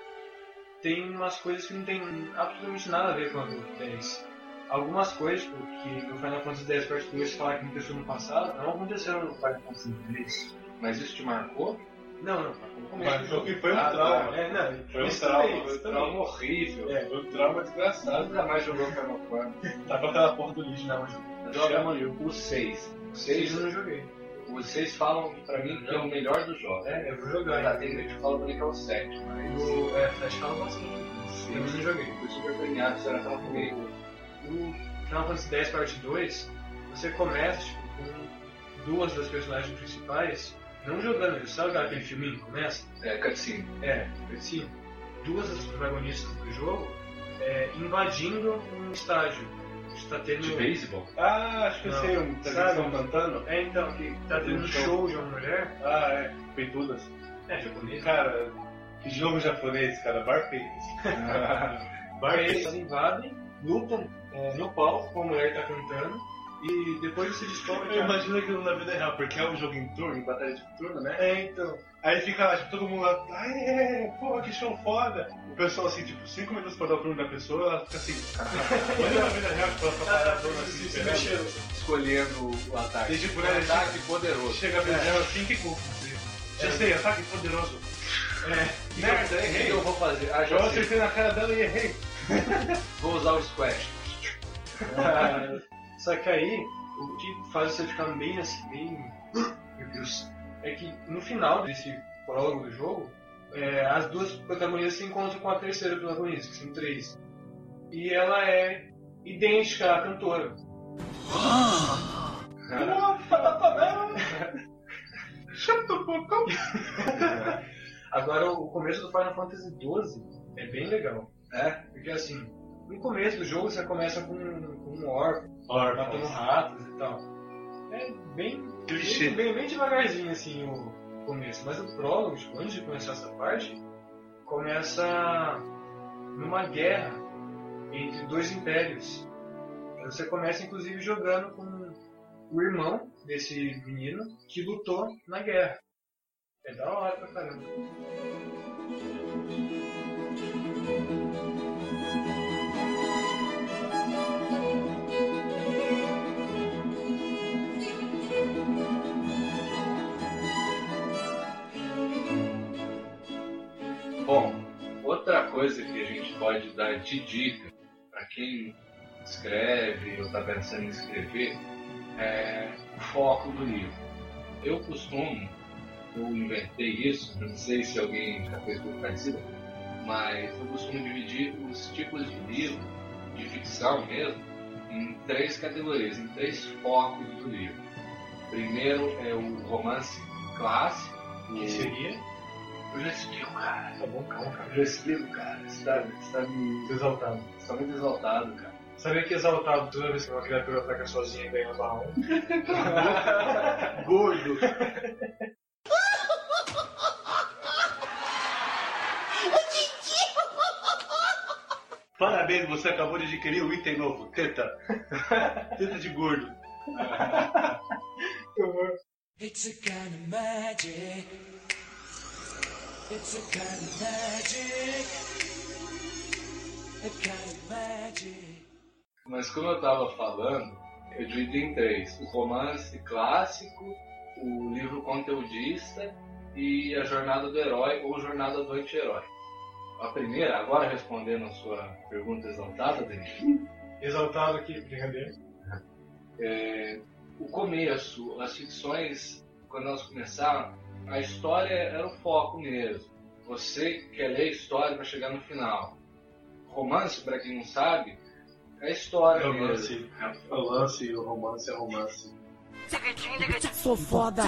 tem umas coisas que não tem absolutamente nada a ver com a do 10. Algumas coisas, tipo, que no Final Fantasy X Parte 2 fala que aconteceu no passado, não aconteceram no Final Fantasy X. Mas isso te marcou? Não, não, no começo Mas do jogo. o que foi um Ah, trauma. É, não, Foi um trauma, foi um. Trauma horrível. É, foi um trauma desgraçado. Nunca mais jogou Final Fantasy. Tá com aquela porra do lixo na mão. Joga o 6. O Seis 6, eu não joguei. vocês falam pra mim que é o melhor dos jogos. É, eu vou jogar. Tá, tem gente que fala pra mim que é o 7, mas. O, é, Flash fala bastante. Eu não joguei. Fui super premiado, será que ela comigo? No Final Fantasy X Parte 2, você começa tipo, com duas das personagens principais não jogando eles. Sabe aquele filminho que começa? É, cutscene. É, sim. Duas das protagonistas do jogo é, invadindo um estádio. Está tendo. De beisebol? Ah, acho que eu Não. sei, um tá Sabe? estão cantando. É, então, que tá tendo um show de uma mulher. Ah, é, peitudas. É, japonês. Cara, que jogo japonês, cara, Barpeitos. Aí eles invadem, lutam é, no palco com a mulher que tá cantando. E depois você descobre que. Eu imagino aquilo na vida real, porque é um jogo em turno, em batalha de turno, né? É, então. Aí fica lá, tipo, todo mundo lá, ai, porra, que show foda. O pessoal, assim, tipo, 5 minutos pra dar o turno da pessoa, ela fica assim, imagina na vida real, tipo, ela turno assim, se mexendo. Escolhendo o ataque. E tipo, Um né, ataque poderoso. Chega a dela assim, que que fazer? Já sei, ataque poderoso. É. Merda, O que errei. eu vou fazer? Ah, Eu acertei na cara dela e errei. Vou usar o squash. Só que aí, o que faz você ficar bem assim, bem. Meu Deus. É que no final desse prólogo do jogo, é, as duas protagonistas se encontram com a terceira protagonista, que são três. E ela é idêntica à cantora. Agora, o começo do Final Fantasy XII é bem legal. É? Porque assim, no começo do jogo você começa com, com um órfão matando Órfãos. ratos e tal. É bem, bem, bem, bem devagarzinho assim o começo. Mas o prólogo, tipo, antes de começar essa parte, começa numa guerra entre dois impérios. Você começa inclusive jogando com o irmão desse menino que lutou na guerra. É da hora pra caramba. Outra coisa que a gente pode dar de dica para quem escreve ou está pensando em escrever é o foco do livro. Eu costumo, eu inventei isso, não sei se alguém já fez coisa parecida, mas eu costumo dividir os tipos de livro, de ficção mesmo, em três categorias, em três focos do livro. Primeiro é o romance clássico, Que seria? Eu já explico, cara. Tá bom, calma, cara. Eu já explico, cara. Você tá, você tá me Exaltado. você tá muito exaltado, cara. Sabia que exaltado toda vez que uma criatura ataca sozinha e ganha barra 1? Gordo. Parabéns, você acabou de adquirir um item novo. Teta. Teta de gordo. It's a kind of magic. It's a kind of magic. A kind of magic. Mas como eu tava falando, eu divido em três: o romance clássico, o livro conteudista e a jornada do herói ou jornada do anti-herói. A primeira, agora respondendo a sua pergunta exaltada, Denis, Exaltado aqui, brincadeira. é, o começo, as ficções, quando elas começaram, a história era o foco mesmo. Você quer ler a história para chegar no final. Romance, para quem não sabe, é a história Romance. mesmo. É o lance, o romance é romance. Sou foda.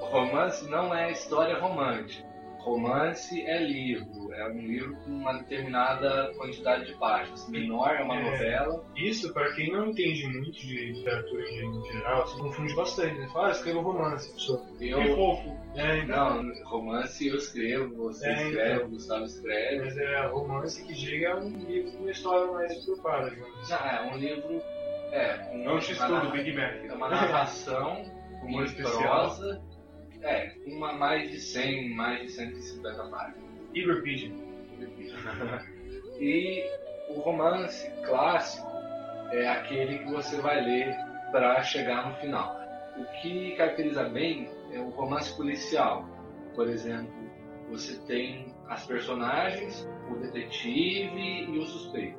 Romance não é história romântica. Romance é livro, é um livro com uma determinada quantidade de páginas. Menor é uma É. novela. Isso, pra quem não entende muito de literatura em geral, se confunde bastante. Né? Fala, ah, escreva romance, pessoa. Eu, Que fofo. É, então, não, romance eu escrevo, você É, escreve, então. Gustavo escreve. mas é romance que chega a um livro com uma história mais estruturada, digamos assim. Não, é um livro. É, um, É um X-Tudo, Big Mac. É uma narração especial. prosa. É, uma mais de 100, mais de 150 páginas. Igor Pigeon. e o romance clássico é aquele que você vai ler para chegar no final. O que caracteriza bem é o romance policial. Por exemplo, você tem as personagens, o detetive e o suspeito.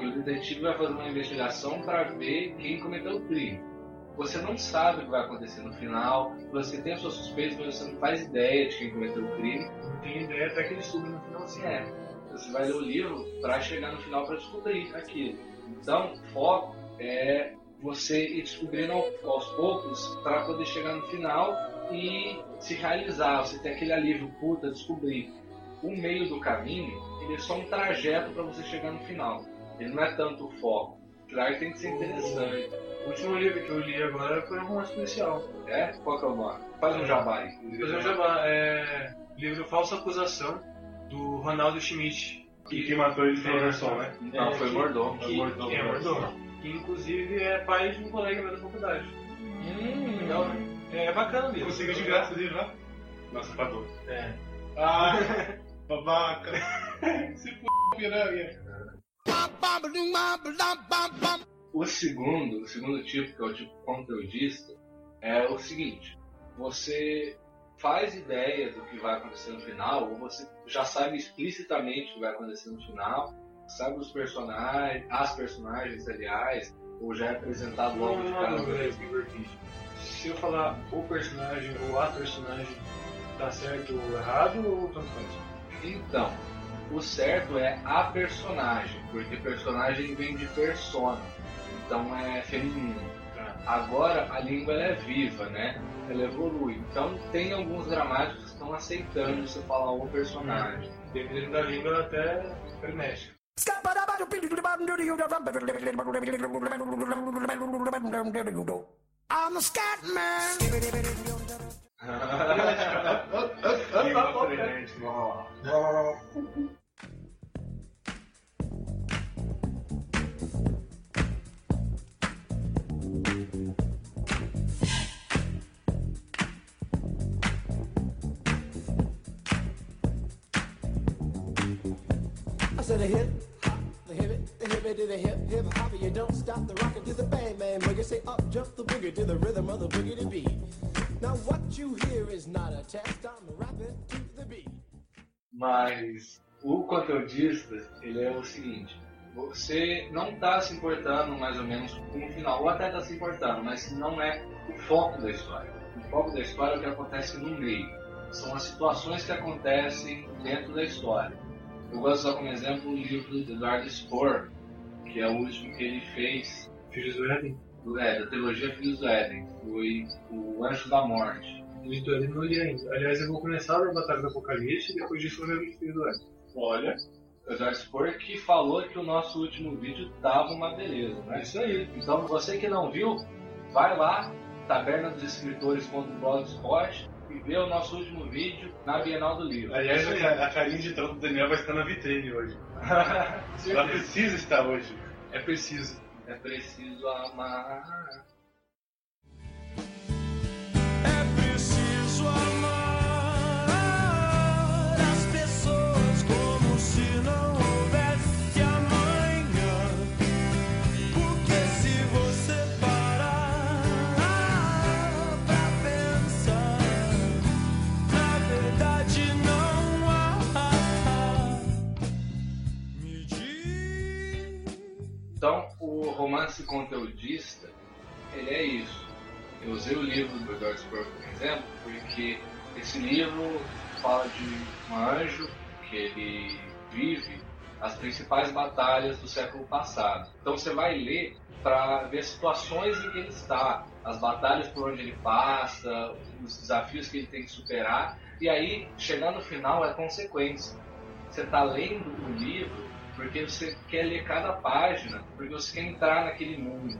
E o detetive vai fazer uma investigação para ver quem cometeu o crime. Você não sabe o que vai acontecer no final, você tem as suas suspeitas, mas você não faz ideia de quem cometeu o crime. Tem ideia até que ele descobre no finalzinho. É, você vai ler o livro para chegar no final para descobrir aquilo. Então, o foco é você ir descobrindo ao- aos poucos para poder chegar no final e se realizar. Você tem aquele alívio, puta, descobrir. O meio do caminho, ele é só um trajeto para você chegar no final. Ele não é tanto o foco. Claro que tem que ser interessante. O último livro que eu li agora foi um romance policial. É? Qual que é o nome? Faz um jabá aí. Fazer um jabá. É. Livro Falsa Acusação, do Ronaldo Schmidt. E quem matou ele foi o Anderson, né? Não, foi que- Mordomo. Que, Mordomo, que é Mordomo. Mordomo. Que inclusive é pai de um colega meu da faculdade. Hum, Legal, né? É, é bacana mesmo. Conseguiu de graça dele lá? Nossa, pagou. É. Ah, babaca. Se f*** piranha. O segundo, o segundo tipo, que é o tipo conteudista, é o seguinte: você faz ideia do que vai acontecer no final, ou você já sabe explicitamente o que vai acontecer no final, sabe os personagens, as personagens, aliás, ou já é apresentado logo de cara. Se eu falar o personagem ou a personagem, tá certo ou errado ou tanto faz? Então, o certo é a personagem, porque personagem vem de persona, então é feminino. Agora a língua ela é viva, né? Ela evolui. Então tem alguns gramáticos que estão aceitando você falar o personagem. Dependendo da língua, ela até permite. I'm a scat to the hip hip. You don't stop the rocket to the bang bang boogie. Say up jump the boogie to the rhythm of the boogie to beat. Now what you hear is not a test. I'm rapping to the beat. Mas o conteudista, ele é o seguinte. Você não está se importando mais ou menos com o final, ou até está se importando, mas não é o foco da história. O foco da história é o que acontece no meio. São as situações que acontecem dentro da história. Eu gosto de usar como exemplo o livro do Eduardo Spohr, que é o último que ele fez, Filhos do Éden? do, é, da trilogia Filhos do Éden. Foi o Anjo da Morte. Editor, eu não li ainda. Aliás, eu vou começar a Batalha do Apocalipse e depois disso eu vou ver o Espírito do Oeste. Olha, o Eduardo Spor que falou que o nosso último vídeo tava uma beleza, né? Isso aí. Então, você que não viu, vai lá, tabernadoescritores.blogspot e vê o nosso último vídeo na Bienal do Livro. Aliás, a, carinha de trono do Daniel vai estar na vitrine hoje. Ela precisa estar hoje. É preciso. É preciso amar. O romance conteudista, ele é isso. Eu usei o livro do Edward Spur como exemplo, porque esse livro fala de um anjo que ele vive as principais batalhas do século passado. Então você vai ler para ver as situações em que ele está, as batalhas por onde ele passa, os desafios que ele tem que superar, e aí chegar no final é consequência. Você está lendo o livro porque você quer ler cada página, porque você quer entrar naquele mundo.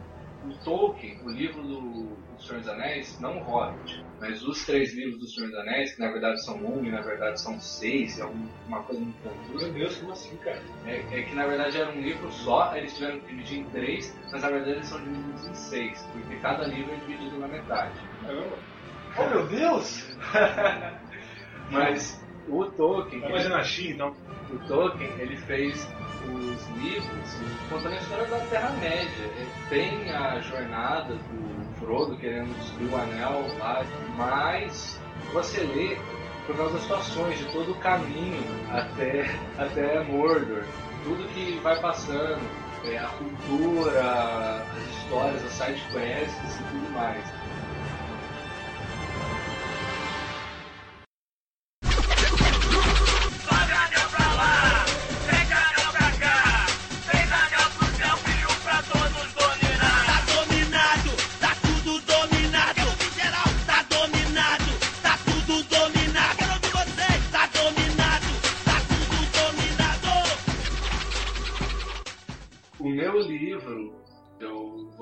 O Tolkien, o livro do, do Senhor dos Anéis, não o Hobbit, mas os três livros do Senhor dos Anéis, que na verdade são um e na verdade são seis, é um- uma coisa muito confusa. Meu Deus, como assim, cara? É, é que na verdade era um livro só, eles tiveram que dividir em três, mas na verdade eles são divididos em seis, porque cada livro é dividido na metade. Oh meu Deus! Mas o Tolkien. Vai fazer na China, então. O Tolkien, ele fez os livros contando a história da Terra-média. Tem a jornada do Frodo querendo destruir o anel lá, mas você lê por causa das situações, de todo o caminho até, até Mordor. Tudo que vai passando, é, a cultura, as histórias, as side quests e tudo mais.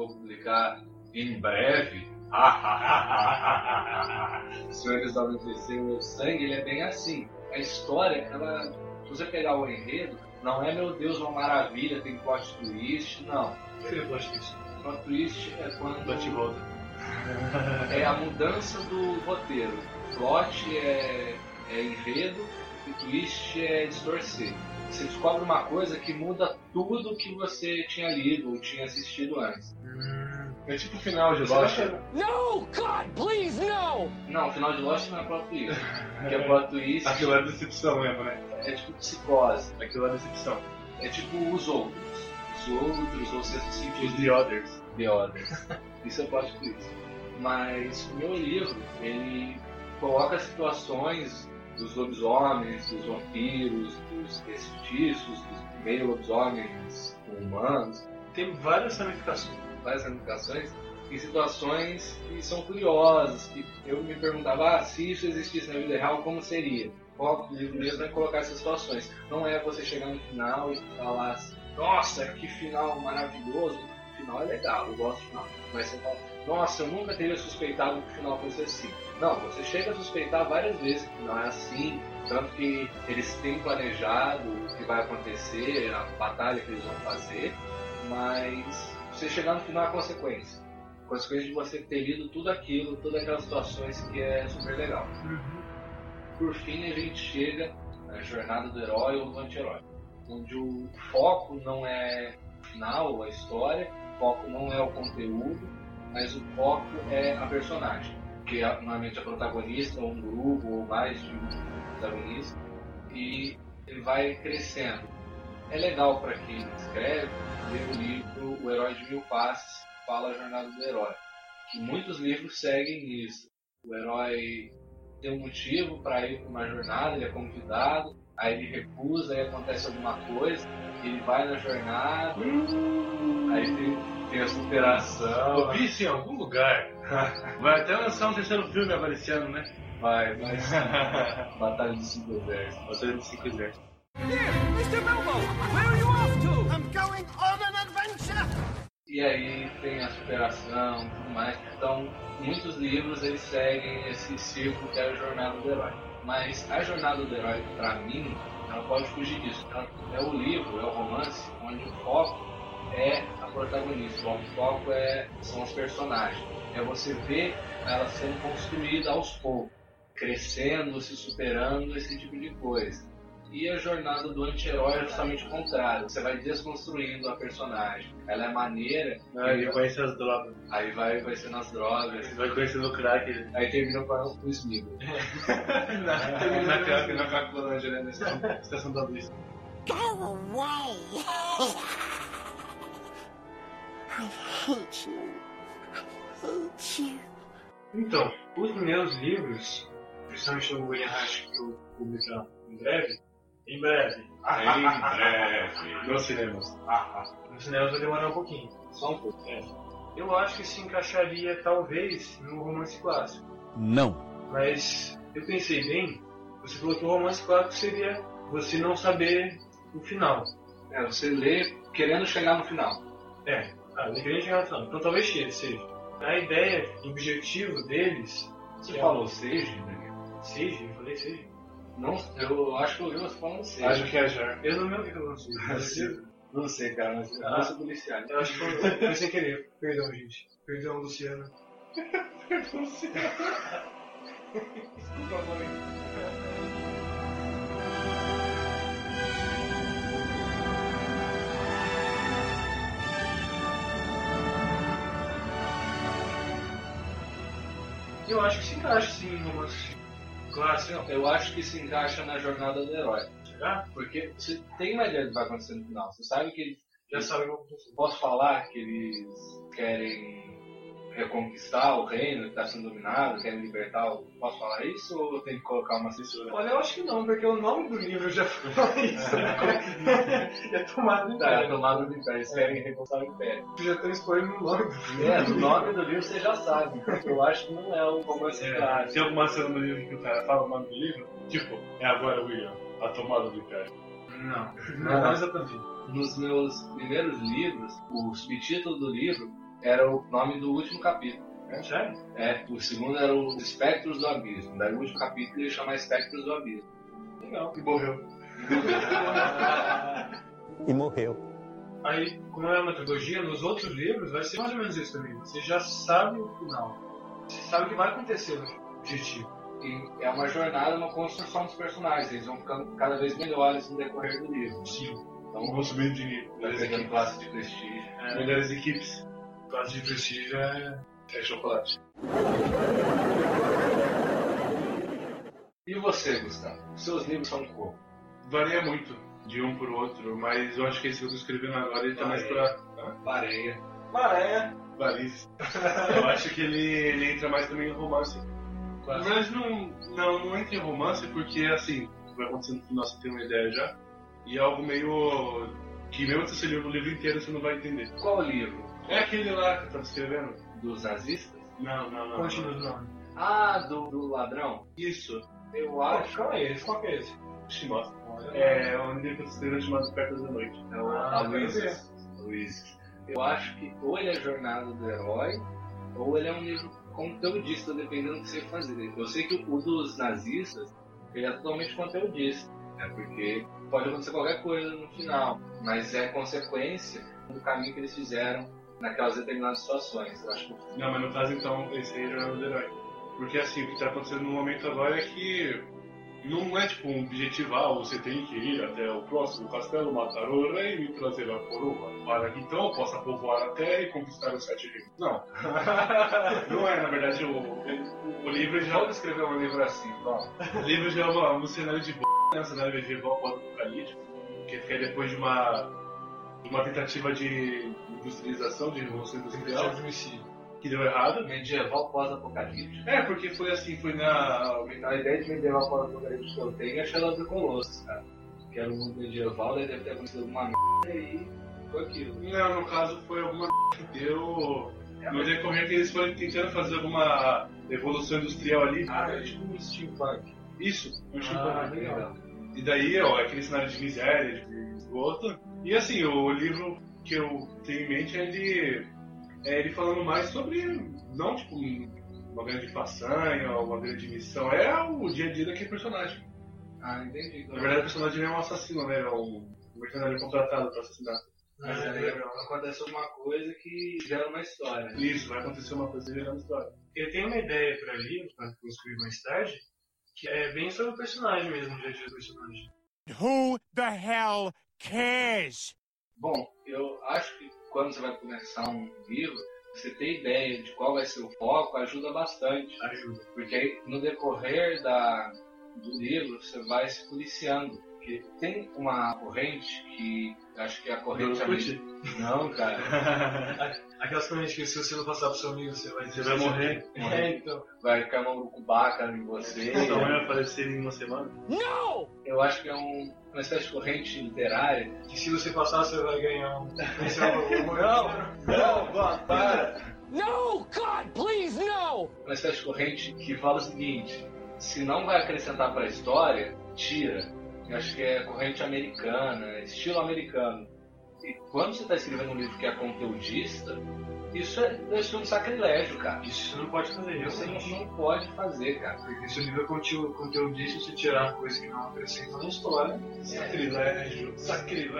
Vou publicar em breve. Senhores da UNCC, o meu sangue, ele é bem assim. A história, ela, se você pegar o enredo, não é meu Deus, uma maravilha, tem plot twist, não. O que é plot twist? Plot twist é quando. Plot volta. É a mudança do roteiro. Plot é, é enredo e twist é distorcer. Você descobre uma coisa que muda tudo que você tinha lido ou tinha assistido antes. É tipo o final de Lost. No, God, please, no! Não, o final de Lost não é plot twist. Porque é plot twist Aquilo é decepção mesmo, né? é tipo psicose. Aquilo é decepção. É tipo os outros. Os outros, ou sexto sentido. Os The Others. The Others. Isso é plot twist. Mas o meu livro, ele coloca situações dos lobisomens, dos vampiros, dos mestiços, dos meio lobisomens humanos, Tem várias ramificações. várias ramificações, em situações que são curiosas, que eu me perguntava, ah, se isso existisse na vida real, como seria? O livro mesmo é colocar essas situações. Não é você chegar no final e falar assim, nossa, que final maravilhoso. O final é legal, eu gosto do final. Mas você fala, nossa, eu nunca teria suspeitado que o final fosse assim. Não, você chega a suspeitar várias vezes que não é assim. Tanto que eles têm planejado o que vai acontecer, a batalha que eles vão fazer, mas você chegar no final é consequência. Consequência de você ter lido tudo aquilo, todas aquelas situações que é super legal. Por fim, a gente chega na jornada do herói ou do anti-herói, onde o foco não é o final, a história, o foco não é o conteúdo, mas o foco é a personagem, que é normalmente a protagonista, ou um grupo, ou mais de um protagonista, e ele vai crescendo. É legal para quem escreve ler o livro O Herói de Mil que fala a jornada do herói. Que muitos livros seguem isso. O herói tem um motivo para ir para uma jornada, ele é convidado, aí ele recusa, aí acontece alguma coisa, ele vai na jornada, aí tem, tem a superação. Eu vi isso em algum lugar. Vai até lançar um terceiro filme agora esse ano, né? Vai, vai. Batalha dos Cinco Exércitos. Batalha dos Cinco Exércitos. Mr. Bilbo, where are you off to? I'm going on an adventure! E aí tem a superação e tudo mais. Então, muitos livros eles seguem esse ciclo que é a jornada do herói. Mas a jornada do herói, pra mim, ela pode fugir disso. Ela é o livro, é o romance, onde o foco é a protagonista. O foco é, são os personagens. É você ver ela sendo construída aos poucos, crescendo, se superando, esse tipo de coisa. E a jornada do anti-herói é justamente o contrário. Você vai desconstruindo a personagem. Ela é maneira. Ah, ele conhece as drogas. Aí vai conhecendo as drogas. Vai conhecendo o crack. Aí termina com o Smith. na, na, crack, na Cracolândia, né? Na estação da luz. Go away! I hate you. I hate you. Então, os meus livros, principalmente o William Rush, que eu vou publicar em breve, em breve, Em breve. Nos cinemas. nos cinemas vai demorar um pouquinho, só um pouco. É. Eu acho que se encaixaria talvez no romance clássico. Não. Mas eu pensei bem, você falou que o romance clássico seria você não saber o final. É, você lê querendo chegar no final. É, ah, eu chegar no final. Então talvez seja. A ideia, o objetivo deles. Você é falou seja, né? Seja, eu falei seja. Não, eu acho que eu ouvi você falando seja. Acho que é já. Eu não lembro o que eu não sei. Não sei, cara, mas eu Ah. não sou policial. Eu acho que foi, foi sem querer. Perdão, gente. Perdão, Luciana. Desculpa, mãe. Eu acho que se encaixa sim em romance clássico. Eu acho que se encaixa na jornada do herói. Será? Porque você tem uma ideia do que vai acontecer no final. Você sabe que. Já sabe que. Posso falar que eles querem reconquistar o reino que está sendo dominado, querem libertar o. Posso falar isso ou eu tenho que colocar uma censura? Olha, eu acho que não, porque o nome do livro já fala isso. é tomado de Tá, é ideia. tomada do império, eles querem reconquistar o império. Já tá escolhendo o nome do livro. É, o nome do livro você já sabe. Eu acho que não é o romance É, clássico. tem alguma cena no livro que o cara fala o nome do livro? Tipo, é agora, William, a tomada do império. Não, não, não exatamente. Nos meus primeiros livros, o subtítulo do livro era o nome do último capítulo. Sério? É, o segundo era o Espectros do Abismo. Daí o último capítulo ele chama Espectros do Abismo. Legal. E morreu. E morreu. Aí, como é uma trilogia, nos outros livros vai ser mais ou menos isso também. Você já sabe o final. Você sabe o que vai acontecer no objetivo. E é uma jornada, uma construção dos personagens. Eles vão ficando cada vez melhores no decorrer do livro. Sim. Então, Vão subindo de vai melhores pegando equipes. classe de prestígio. Melhores equipes. De prestígio é, chocolate. E você, Gustavo? Seus livros são como? Varia muito de um pro outro, mas eu acho que esse que eu tô escrevendo agora ele tá mais pra Pareia. Maré. Paris. eu acho que ele, ele entra mais também no romance. Mas não, não, não entra em romance porque assim, vai acontecendo no final você tem uma ideia já. E é algo meio. que mesmo se você ler o livro inteiro você não vai entender. Qual livro? É aquele lá que eu tava escrevendo? Dos nazistas? Não, não, não. Conte nos nomes. Ah, do, do ladrão? Isso. Eu acho. qual é esse? Qual que é esse? Te mostro. É um livro escrevendo chamado Perto da Noite. É o Ah, Aloysius. Aloysius. Eu acho que ou ele é Jornada do Herói, ou ele é um livro conteudista, dependendo do que você fazer. Eu sei que o dos nazistas, ele é totalmente conteudista, né? porque pode acontecer qualquer coisa no final, mas é consequência do caminho que eles fizeram naquelas determinadas situações. Eu acho que Não, mas no caso então, esse aí é Jornada do Herói. Porque assim, o que tá acontecendo no momento agora é que não é tipo um objetivar, você tem que ir até o próximo castelo, matar o rei e me trazer a coroa, para que então eu possa povoar a terra e conquistar os sete reinos. Não. não é, na verdade, o, o, o livro já. Vamos escrever um livro assim, vamos. O livro já é uma, um cenário de b, né? um cenário medieval pós-apocalíptico, que é depois de uma, uma tentativa de industrialização, de revolução industrial, que deu errado. Medieval pós-apocalíptico. É, porque foi assim, foi na. A ideia de medieval pós-apocalíptico que eu tenho é Shadow Colossus, cara. Que era um mundo medieval, daí deve ter acontecido alguma merda e foi aquilo. Não, no caso foi alguma que deu. No decorrer que eles foram tentando fazer alguma evolução industrial ali. Ah, é tipo um steampunk. Isso, um Ah, steampunk. legal. E daí, ó, aquele cenário de miséria, de esgoto. E assim, o livro que eu tenho em mente é ele, é ele falando mais sobre, não tipo, uma grande façanha ou uma grande missão, é o dia a dia daquele personagem. Ah, entendi. Na verdade, o personagem é um assassino, né? É um mercenário contratado para assassinar. Mas Ah, aí legal. acontece alguma coisa que gera uma história. Isso, vai acontecer uma coisa gerando história. Eu tenho uma ideia pra livro, pra construir mais tarde, que é bem sobre o personagem mesmo, o dia a dia do personagem. Who the hell cares? Bom, eu acho que quando você vai começar um livro, você ter ideia de qual vai ser o foco ajuda bastante. Ajuda. Porque aí, no decorrer da, do livro, você vai se policiando. Porque tem uma corrente que acho que é a corrente Orkut? Não, cara. Aquelas correntes que se você não passar pro seu amigo, você vai Você vai morrer. É, então. Vai ficar uma urucubaca em você. Sua mãe vai aparecer em uma semana. Eu acho que é um, uma espécie de corrente literária. Que se você passar, você vai ganhar um. Não, não, vá, para. No, God, please, no! Uma espécie de corrente que fala o seguinte: se não vai acrescentar para a história, tira. Eu acho que é corrente americana, estilo americano. E quando você está escrevendo um livro que é conteudista, isso é, isso é um sacrilégio, cara. Isso você não pode fazer, Você não, não pode fazer, cara. Porque se o livro é disso, você tirar coisa que não acrescenta na história, Sacrilégio. Sacrilégio.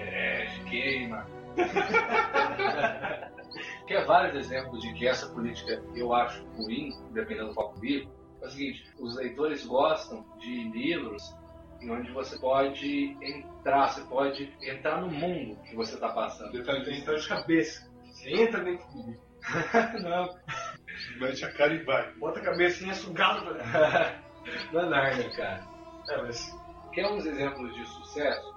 É, queima. Quer vários exemplos de que essa política eu acho ruim, dependendo do qual livro. É o seguinte, os leitores gostam de livros onde você pode entrar, você pode entrar no mundo que você está passando. Detalhe, tem que entrar de cabeça. você entra dentro do livro. Não, Mete a cara e vai. Bota a cabecinha sugada pra não é Narnia, cara. É, mas. Quer uns exemplos de sucesso?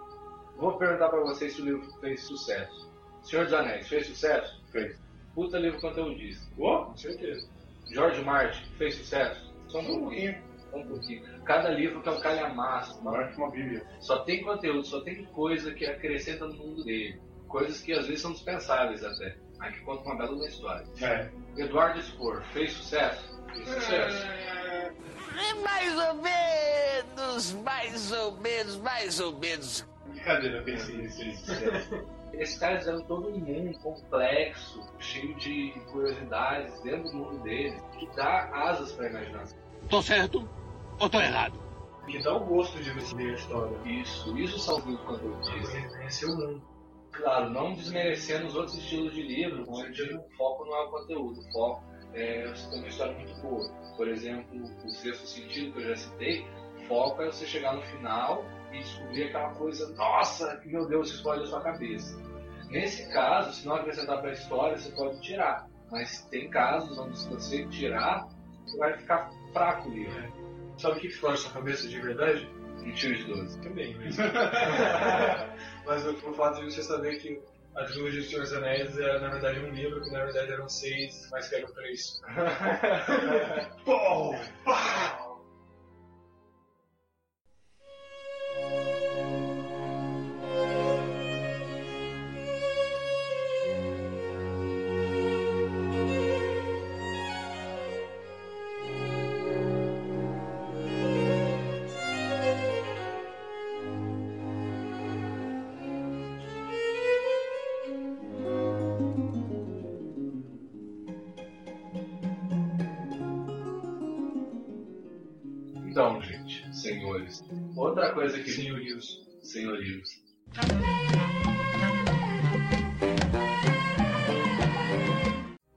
Vou perguntar pra vocês se o livro fez sucesso. Senhor dos Anéis, fez sucesso? Fez. Puta livro conteudista. Ó, Com certeza. George Martin, fez sucesso? Só um pouquinho. Um pouquinho. Cada livro que é um calhamaço. Maior que uma bíblia. Só tem conteúdo, só tem coisa que acrescenta no mundo dele. Coisas que às vezes são dispensáveis até. Mas que conta uma bela uma história. É. Eduardo Spor, fez sucesso? Fez sucesso. Mais ou menos, mais ou menos, mais ou menos. Brincadeira, eu pensei nisso. aí. Esses caras fizeram todo um mundo complexo, cheio de curiosidades dentro do mundo deles, que dá asas pra imaginação. Tô certo ou tô errado? Que dá o gosto de você ler a história. Isso, isso os livros conteudistas. Conhecer o mundo. Claro, não desmerecendo os outros estilos de livro, onde o foco não é o conteúdo, o foco é você ter uma história muito boa. Por exemplo, o sexto sentido que eu já citei, o foco é você chegar no final e descobrir aquela coisa, nossa, que meu Deus, explode a sua cabeça. Nesse caso, se não acrescentar para a história, você pode tirar. Mas tem casos onde se você tirar, vai ficar fraco o livro. Sabe o que explode sua cabeça de verdade? Um tiro de 12. Também, mas. mas o o fato de você saber que a trilogia dos Senhor dos Anéis era na verdade um livro, que na verdade eram seis, mas que eram três. Pô! Pau! Então, gente, senhores, outra coisa que. Senhorios. Senhorios.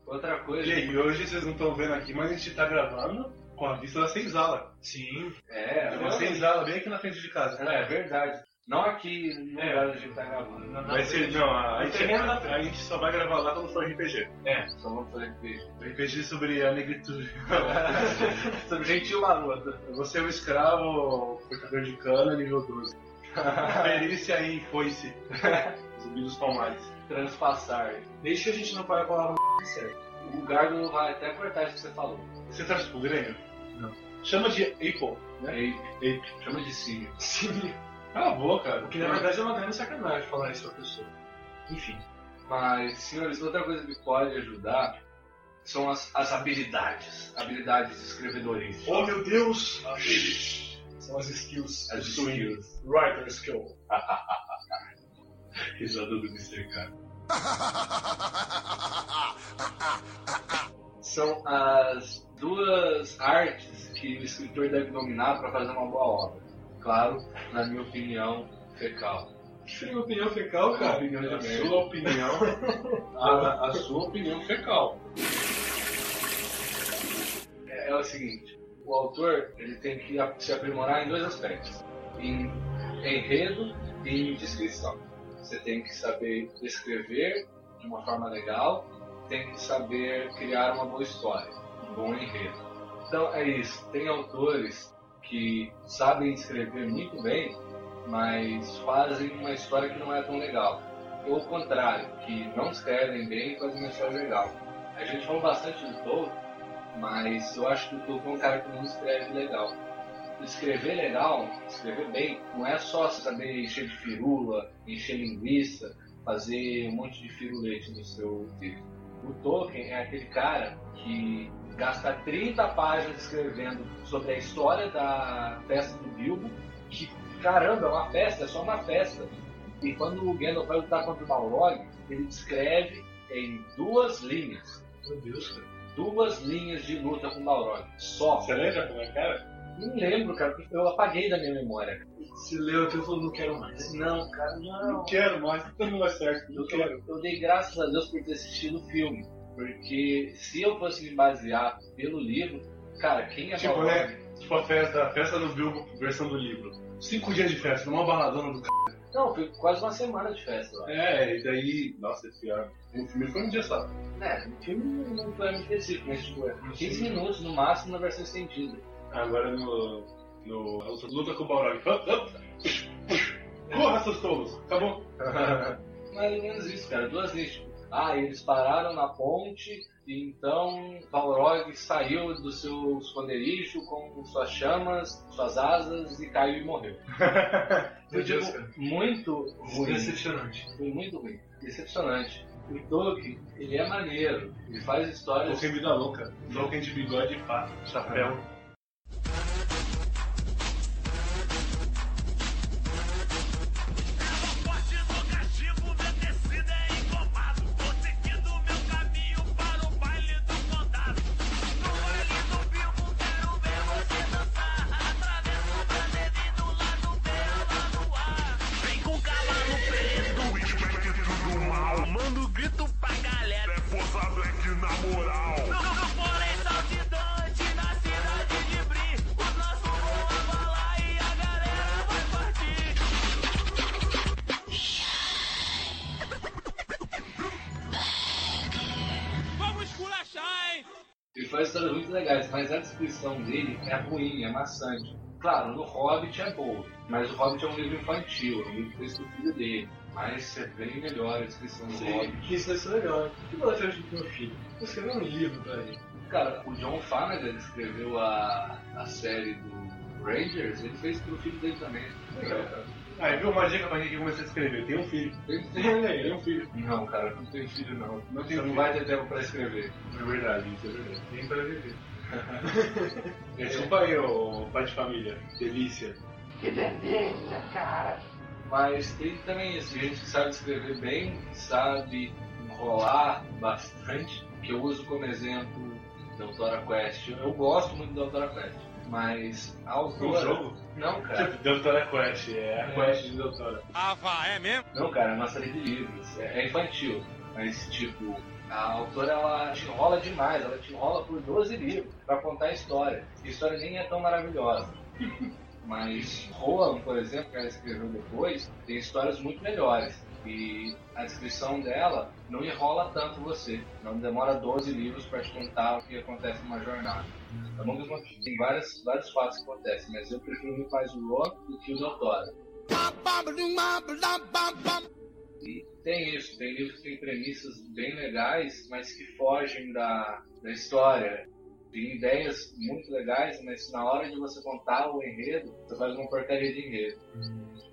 Outra coisa. E hoje vocês não estão vendo aqui, mas a gente tá gravando com a vista da senzala. Sim. É, uma senzala bem aqui na frente de casa. É verdade. Não aqui É. onde a gente tá gravando. Na- Vai ser, não, a, a, gente, da a gente só vai gravar lá quando for RPG. É. Só vamos fazer beijo. RPG sobre a negritude. Sobre gentil maroto. Você é um escravo, cortador de cana, nível 12. Perícia em foice. Zumbi dos palmares. Transpassar. Que a gente não fale a palavra certo. O Gargo vai até cortar isso que você falou. Você torce pro Grêmio? Não. Chama de Apple, né? Ape. Ape. Chama de Sim. Sim. Cala a boca. O que na verdade é uma grande sacanagem falar isso pra pessoa. Enfim. Mas, senhores, outra coisa que pode ajudar são as, as habilidades. Habilidades escrevedoristas. Oh meu Deus! São as skills. As skills. Writer skill. Risada do Mr. K. São as duas artes que o escritor deve dominar para fazer uma boa obra. Claro, na minha opinião, fecal. Que minha opinião fecal, cara? A merda. sua opinião. a, a sua opinião fecal. É, é o seguinte, o autor ele tem que a- se aprimorar em dois aspectos. Em enredo e em descrição. Você tem que saber escrever de uma forma legal, tem que saber criar uma boa história, um bom enredo. Então é isso. Tem autores que sabem escrever muito bem, mas fazem uma história que não é tão legal. Ou o contrário, que não escrevem bem e fazem uma história legal. A gente falou bastante do Tolkien, mas eu acho que o Tolkien é um cara que não escreve legal. Escrever legal, escrever bem, não é só saber encher de firula, encher linguiça, fazer um monte de firulete no seu texto. O Tolkien é aquele cara que gasta 30 páginas escrevendo sobre a história da festa do Bilbo, que caramba, é uma festa, é só uma festa. E quando o Gandalf vai lutar contra o Balrog, ele descreve em duas linhas. Meu Deus, cara. Duas linhas de luta com o Balrog. Só. Você lembra como é que era? Não lembro, cara, porque eu apaguei da minha memória. Se leu aquilo e falou, não quero mais. Não, cara, não. Não quero mais, tudo não vai certo. Não Eu, quero. eu dei graças a Deus por ter assistido o filme. Porque se eu fosse me basear pelo livro, cara, quem é Tipo, né? Tipo a festa, a festa do Bilbo, versão do livro. Cinco dias de festa, numa baladona do c. Não, foi quase uma semana de festa lá. É, e daí. Nossa, esse ano. O filme foi um dia só. É, o filme não foi muito específico, mas tipo, é 15 minutos no máximo na versão estendida. Agora no. no luta- com o Balrog. Corra, seus tolos! Acabou. Mais ou menos isso, cara. Duas vezes. Ah, eles pararam na ponte e então Balrog saiu do seu esconderijo com suas chamas, suas asas e caiu e morreu. Tipo, cara. muito ruim. Decepcionante. Foi muito ruim. Decepcionante. O Tolkien, ele é maneiro. Ele faz histórias. Tolkien vida louca. Tolkien de bigode pá, chapéu. É maçante. Claro, no Hobbit é boa, mas o Hobbit é um livro infantil, é um livro feito do filho dele. Mas é bem melhor a descrição do Hobbit. Isso vai ser legal. O que você acha do meu filho? Vou escrever um livro pra ele. Cara, o John ele escreveu a, a série do Rangers, ele fez pro filho dele também. Legal, cara. Aí, viu uma dica pra quem começar a escrever? Tem um filho. Tem, Tem um filho. Não, cara, não tem filho não. Não tem não filho. vai ter tempo pra escrever. É verdade, isso é verdade. Tem pra viver. Desculpa aí, ô pai de família. Delícia. Que delícia, cara. Mas tem também isso, gente que sabe escrever bem, sabe enrolar bastante, que eu uso como exemplo Doutora Quest. Eu gosto muito da Doutora Quest, mas a Um autora... jogo? Não, cara. Tipo, Doutora Quest. É a Quest de Doutora. Ah, vá, é mesmo? Não, cara, é uma série de livros. É, é infantil. Mas, tipo, a autora ela te enrola demais. Ela te enrola por 12 livros pra contar a história. E a história nem é tão maravilhosa. Mas Roland, por exemplo, que ela escreveu depois, tem histórias muito melhores. E a descrição dela não enrola tanto você. Não demora 12 livros para te contar o que acontece numa jornada. Que tem várias, vários fatos que acontecem, mas eu prefiro mais o Roland do que o Doutora. E tem isso, tem livros que têm premissas bem legais, mas que fogem da, da história. Tem ideias muito legais, mas na hora de você contar o enredo, você faz uma porcaria de enredo.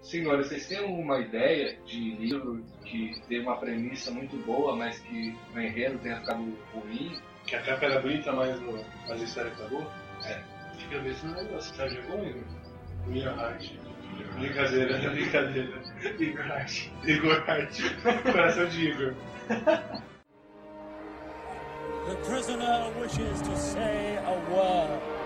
Senhores, vocês têm alguma ideia de livro que tem uma premissa muito boa, mas que o enredo tenha ficado ruim? Que a capa era bonita, mas, o- mas a história acabou? É. De cabeça não negócio, sabe de algum livro? Minha arte. Brincadeira, brincadeira. Igor Art. Igor Hart. Coração de Igor. The prisoner wishes to say a word.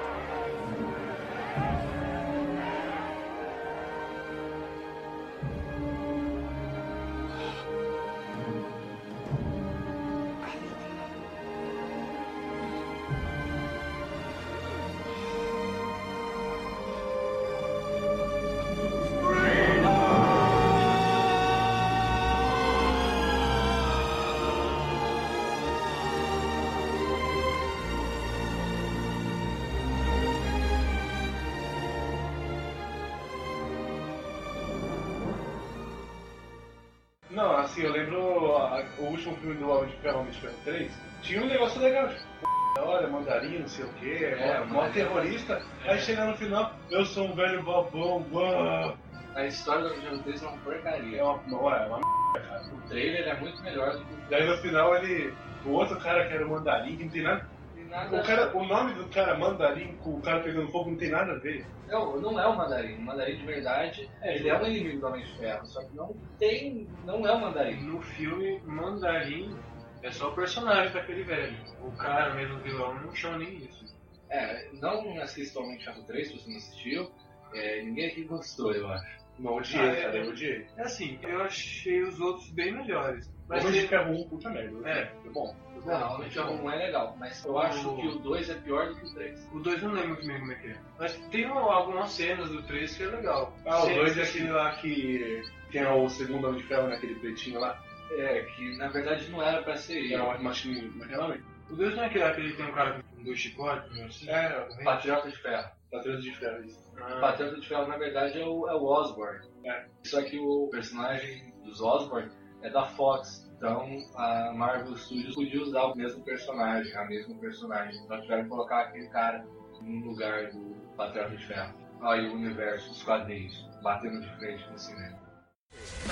Filme do Homem de Ferro, Homem de Ferro 3, tinha um negócio legal, tipo, "Pô, da hora, mandarim, não sei o que, É, é, mó mandarim. terrorista, aí chega no final, eu sou um velho bobão, uau. A história do Homem 3 é uma porcaria. é uma, não é, é uma merda, cara. O trailer é muito melhor do que o Daí no final ele, o outro cara que era o mandarim, que não tem nada, nada o, cara, o nome do cara mandarim com o cara pegando fogo não tem nada a ver. Não, não é o mandarim. O mandarim de verdade, ele é um inimigo do Homem de Ferro, só que não tem. não é o mandarim. No filme, Mandarim é só o personagem daquele velho. O cara mesmo, o vilão, não chama nem isso. É, não assista o Homem de Ferro 3 se você não assistiu. É, ninguém aqui gostou, eu acho. Não odiei, Ah, é, cara, é. eu odiei. É assim, eu achei os outros bem melhores. Mas Mas Homem de Ferro 1, puta merda. É. foi bom. Não, o de Ferro 1 é legal, mas eu acho que o 2 é pior do que o 3. O 2 não lembro muito bem como é que é. Mas tem um- algumas cenas do 3 que é legal. Ah, o Cenas 2 é aquele lá que tem o segundo Homem de Ferro naquele pretinho lá. É, que na verdade não era pra ser ele. era uma machinha, naquela vez. O 2 não é aquele lá que ele tem um cara com dois chicotes, não assim? É, Patriota de Ferro. Patrulha de Ferro, isso. O Ah, Patriota de Ferro, na verdade, é o, é o Osborn. É. Só que o personagem dos Osborn é da Fox. Então a Marvel Studios podia usar o mesmo personagem, a mesma personagem. Então tiveram que colocar aquele cara no lugar do Patriota de Ferro. Aí o universo, os quadrinhos, batendo de frente com o cinema.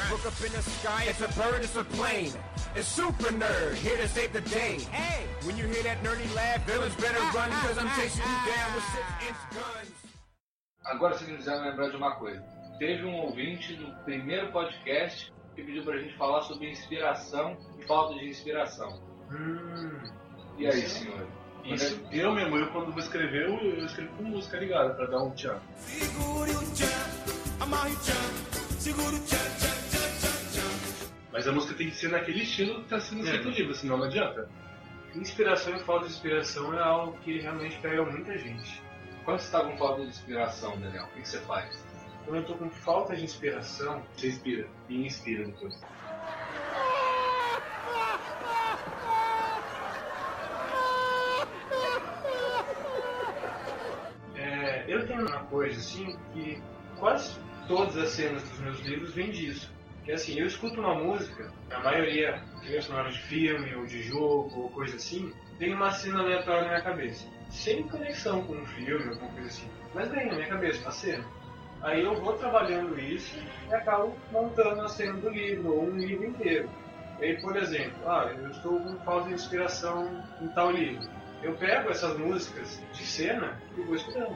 Look up in the sky, it's a bird, it's a plane. It's Super Nerd, here to save the day. Hey, when you hear that nerdy laugh, villains better run, cause I'm chasing you down with six inch guns. Agora vocês me fizeram lembrar de uma coisa. Teve um ouvinte do primeiro podcast que pediu pra gente falar sobre inspiração e falta de inspiração. hum, E aí, senhor? Isso, eu mesmo, eu quando vou escrever, eu, eu escrevo com música ligada pra dar um tchan. Segure o tchan, amarre o tchan, segura o tchan, tchan, tchan, tchan, tchan. Mas a música tem que ser naquele estilo que tá sendo É. feito o livro, senão não adianta. inspiração e falta de inspiração é algo que realmente pega muita gente. Quando você tá com falta de inspiração, Daniel, o que que você faz? Quando eu tô com falta de inspiração, Você inspira e inspira depois. é, eu tenho uma coisa assim que quase todas as cenas dos meus livros vêm disso. Que assim, eu escuto uma música, a maioria, trilha sonora de filme ou de jogo ou coisa assim, tem uma cena aleatória na minha cabeça. Sem conexão com um filme ou alguma coisa assim. Mas vem na minha cabeça, uma cena. Aí eu vou trabalhando isso e acabo montando a cena do livro, ou um livro inteiro. E aí, por exemplo, ah, eu estou com falta de inspiração em tal livro. Eu pego essas músicas de cena e vou escutando.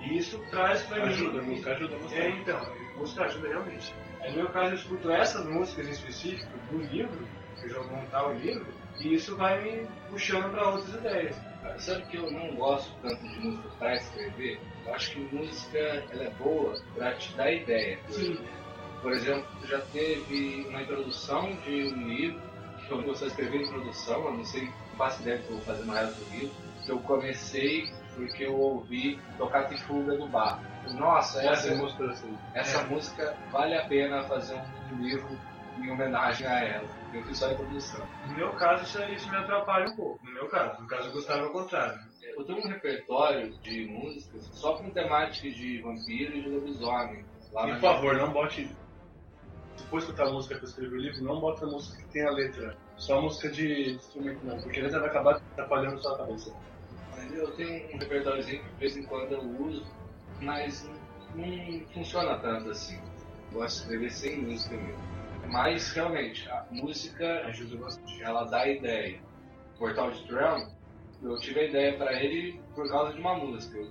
E isso traz pra mim. Ajuda, a música ajuda bastante. É, então, a música ajuda realmente. No meu caso, eu escuto essas músicas em específico do livro, que eu já vou montar o livro, e isso vai me puxando para outras ideias. Sabe que eu não gosto tanto de música pra escrever? Eu acho que música ela é boa pra te dar ideia. Sim. Por exemplo, já teve uma introdução de um livro que eu comecei a escrever introdução, eu não sei, faço ideia que eu vou fazer resto do livro, que eu comecei porque eu ouvi Tocar e Fuga do Bar. Nossa, essa, Essa música assim. essa É. música vale a pena fazer um livro em homenagem a ela. Eu fiz só introdução. No meu caso, isso, isso me atrapalha um pouco. No meu caso. No caso, eu gostava ao contrário. Eu tenho um repertório de músicas só com temática de vampiro e de lobisomem. Lá E por favor, não bote. Se for escutar a música que eu escrevi o livro, não bota a música que tem a letra. Só a música de instrumento não, porque a letra vai acabar atrapalhando sua cabeça. Eu tenho um repertóriozinho que de vez em quando eu uso, mas não funciona tanto assim. Gosto de escrever sem música mesmo. Mas realmente, a música ajuda bastante. Ela dá ideia. O Portal de Drum, eu tive a ideia para ele por causa de uma música. Eu-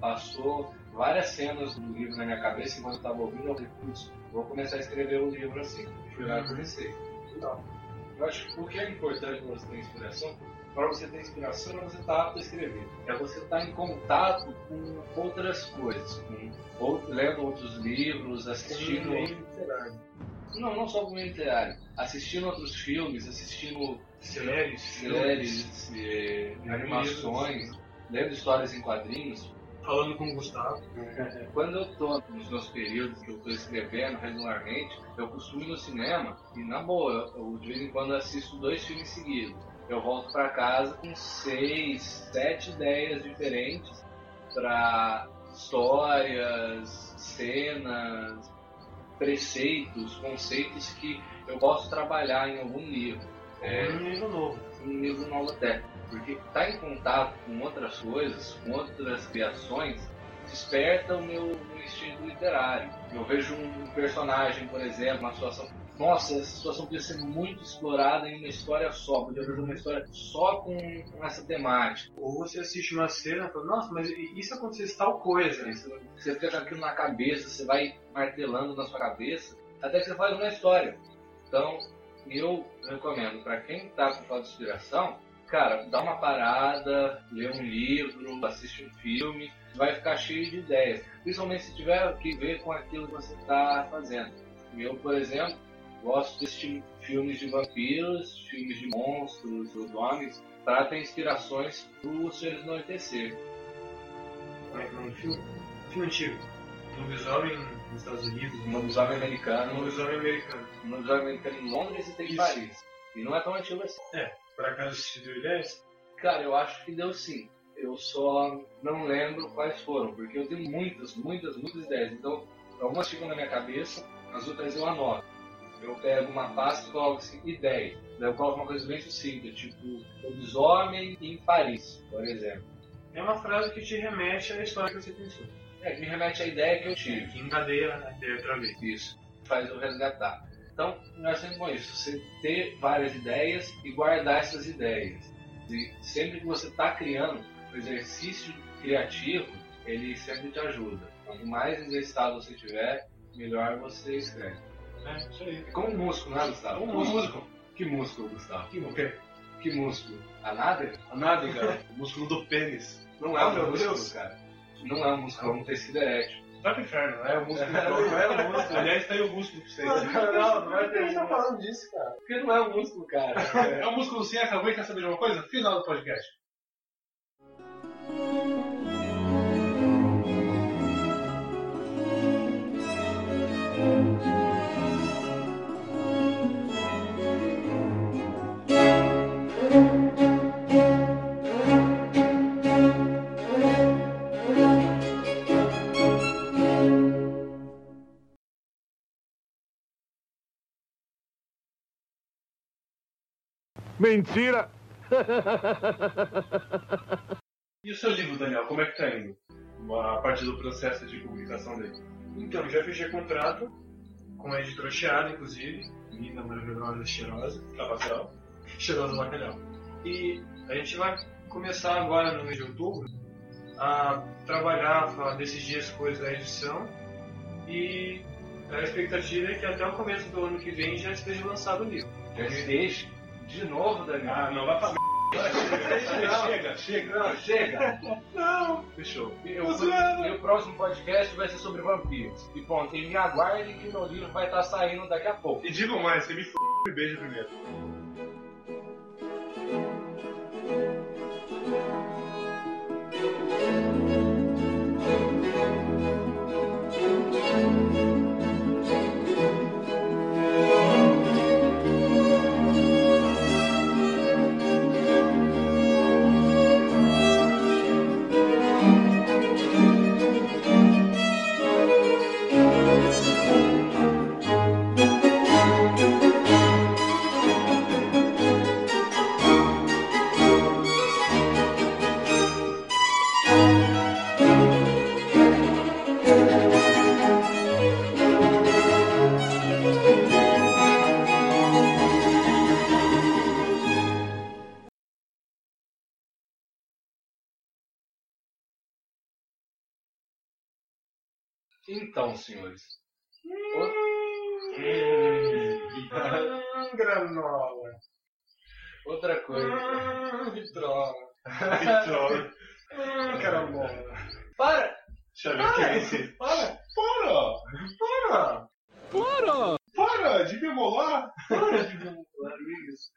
Passou várias cenas do livro na minha cabeça enquanto eu estava ouvindo. Eu falei, putz, vou começar a escrever o livro assim. Fui lá e comecei. Então, eu acho que o que é importante para você ter inspiração, para você ter inspiração, é você estar apto a escrever. É você estar em contato com outras coisas, com ou, lendo outros livros, assistindo. Não, não só meio literário. Assistindo outros filmes, assistindo Séries, séries, eh, animações, lendo histórias em quadrinhos. Falando com o Gustavo. Quando eu tô nos meus períodos que eu tô escrevendo regularmente, eu costumo ir no cinema e, na boa, eu, eu de vez em quando assisto dois filmes seguidos. Eu volto pra casa com seis, sete ideias diferentes para histórias, cenas, preceitos, conceitos que eu posso trabalhar em algum livro. É, Um livro novo. um livro novo até. Porque estar em contato com outras coisas, com outras criações, desperta o meu, meu instinto literário. Eu vejo um personagem, por exemplo, uma situação. Nossa, essa situação podia ser muito explorada em uma história só, podia fazer uma história só com, com essa temática. Ou você assiste uma cena e fala, nossa, mas se acontecesse tal coisa? Isso, Você fica com aquilo na cabeça, você vai martelando na sua cabeça, até que você faz uma história. Então, eu recomendo para quem está com falta de inspiração, cara, dá uma parada, lê um livro, assiste um filme, vai ficar cheio de ideias. Principalmente se tiver que ver com aquilo que você está fazendo. Eu, por exemplo, gosto de assistir filmes de vampiros, filmes de monstros, lobisomens, para ter inspirações para os seres do anoitecer. Como é que é filme? Filme antigo. Lobisomem nos Estados Unidos. Um lobisomem americano, Lobisomem americano. um lobisomem americano em Londres e tem em. Paris. E não é tão antigo assim. É, por acaso se deu ideias? Cara, eu acho que deu sim. Eu só não lembro quais foram, porque eu tenho muitas, muitas, muitas ideias. Então, algumas ficam na minha cabeça, as outras eu anoto. Eu pego uma pasta e coloco assim, ideias. Daí eu coloco uma coisa bem sucinta, tipo, lobisomem em Paris, por exemplo. É uma frase que te remete à história que você pensou. É, que me remete à ideia que eu tive. Que encadeia a ideia outra vez. Isso. Faz eu resgatar. Então, nós sempre com isso. Você ter várias ideias e guardar essas ideias. E sempre que você está criando, o exercício criativo, ele sempre te ajuda. Quanto mais exercitado você tiver, melhor você escreve. É, isso aí. É como um músculo, né, Gustavo? Um músculo. Que músculo, Gustavo? Que o quê? Que músculo? A nádega? A nádega, o músculo do pênis. Não é Ah, um meu músculo, Deus. cara. Não é um músculo, é um tecido erétil. Vai pro inferno, Não é um músculo. Não é um músculo. Aliás, tá aí o músculo pra vocês. Não, não vai ter. Quem tá falando disso, cara? Porque não é um músculo, cara. É um músculo sim, acabou e quer saber de uma coisa? Final do podcast. Mentira! E o seu livro, Daniel, como é que tá indo? A parte do processo de publicação dele. Então, já fechei contrato com a editora Chiada, inclusive. Linda, maravilhosa, cheirosa. Lavação. Cheirosa bacalhau. E a gente vai começar agora no mês de outubro a trabalhar, a decidir as coisas da edição. E a expectativa é que até o começo do ano que vem já esteja lançado o livro. Já esteja. De novo, Daniel. Ah, não, vai pra merda. Chega, chega. Não, chega. Não. Fechou. E o, e o próximo podcast vai ser sobre vampiros. E pronto, e me aguardem que meu livro vai estar saindo daqui a pouco. E digo mais, você me f e beija primeiro. Então, senhores. Hum, granola. Outra coisa. Hum, vitrola. Vitrola. Hum, carambola. Para! Deixa eu ver quem é esse. Para! Para! Para! Para! Para de me molar! Para de me molar, isso.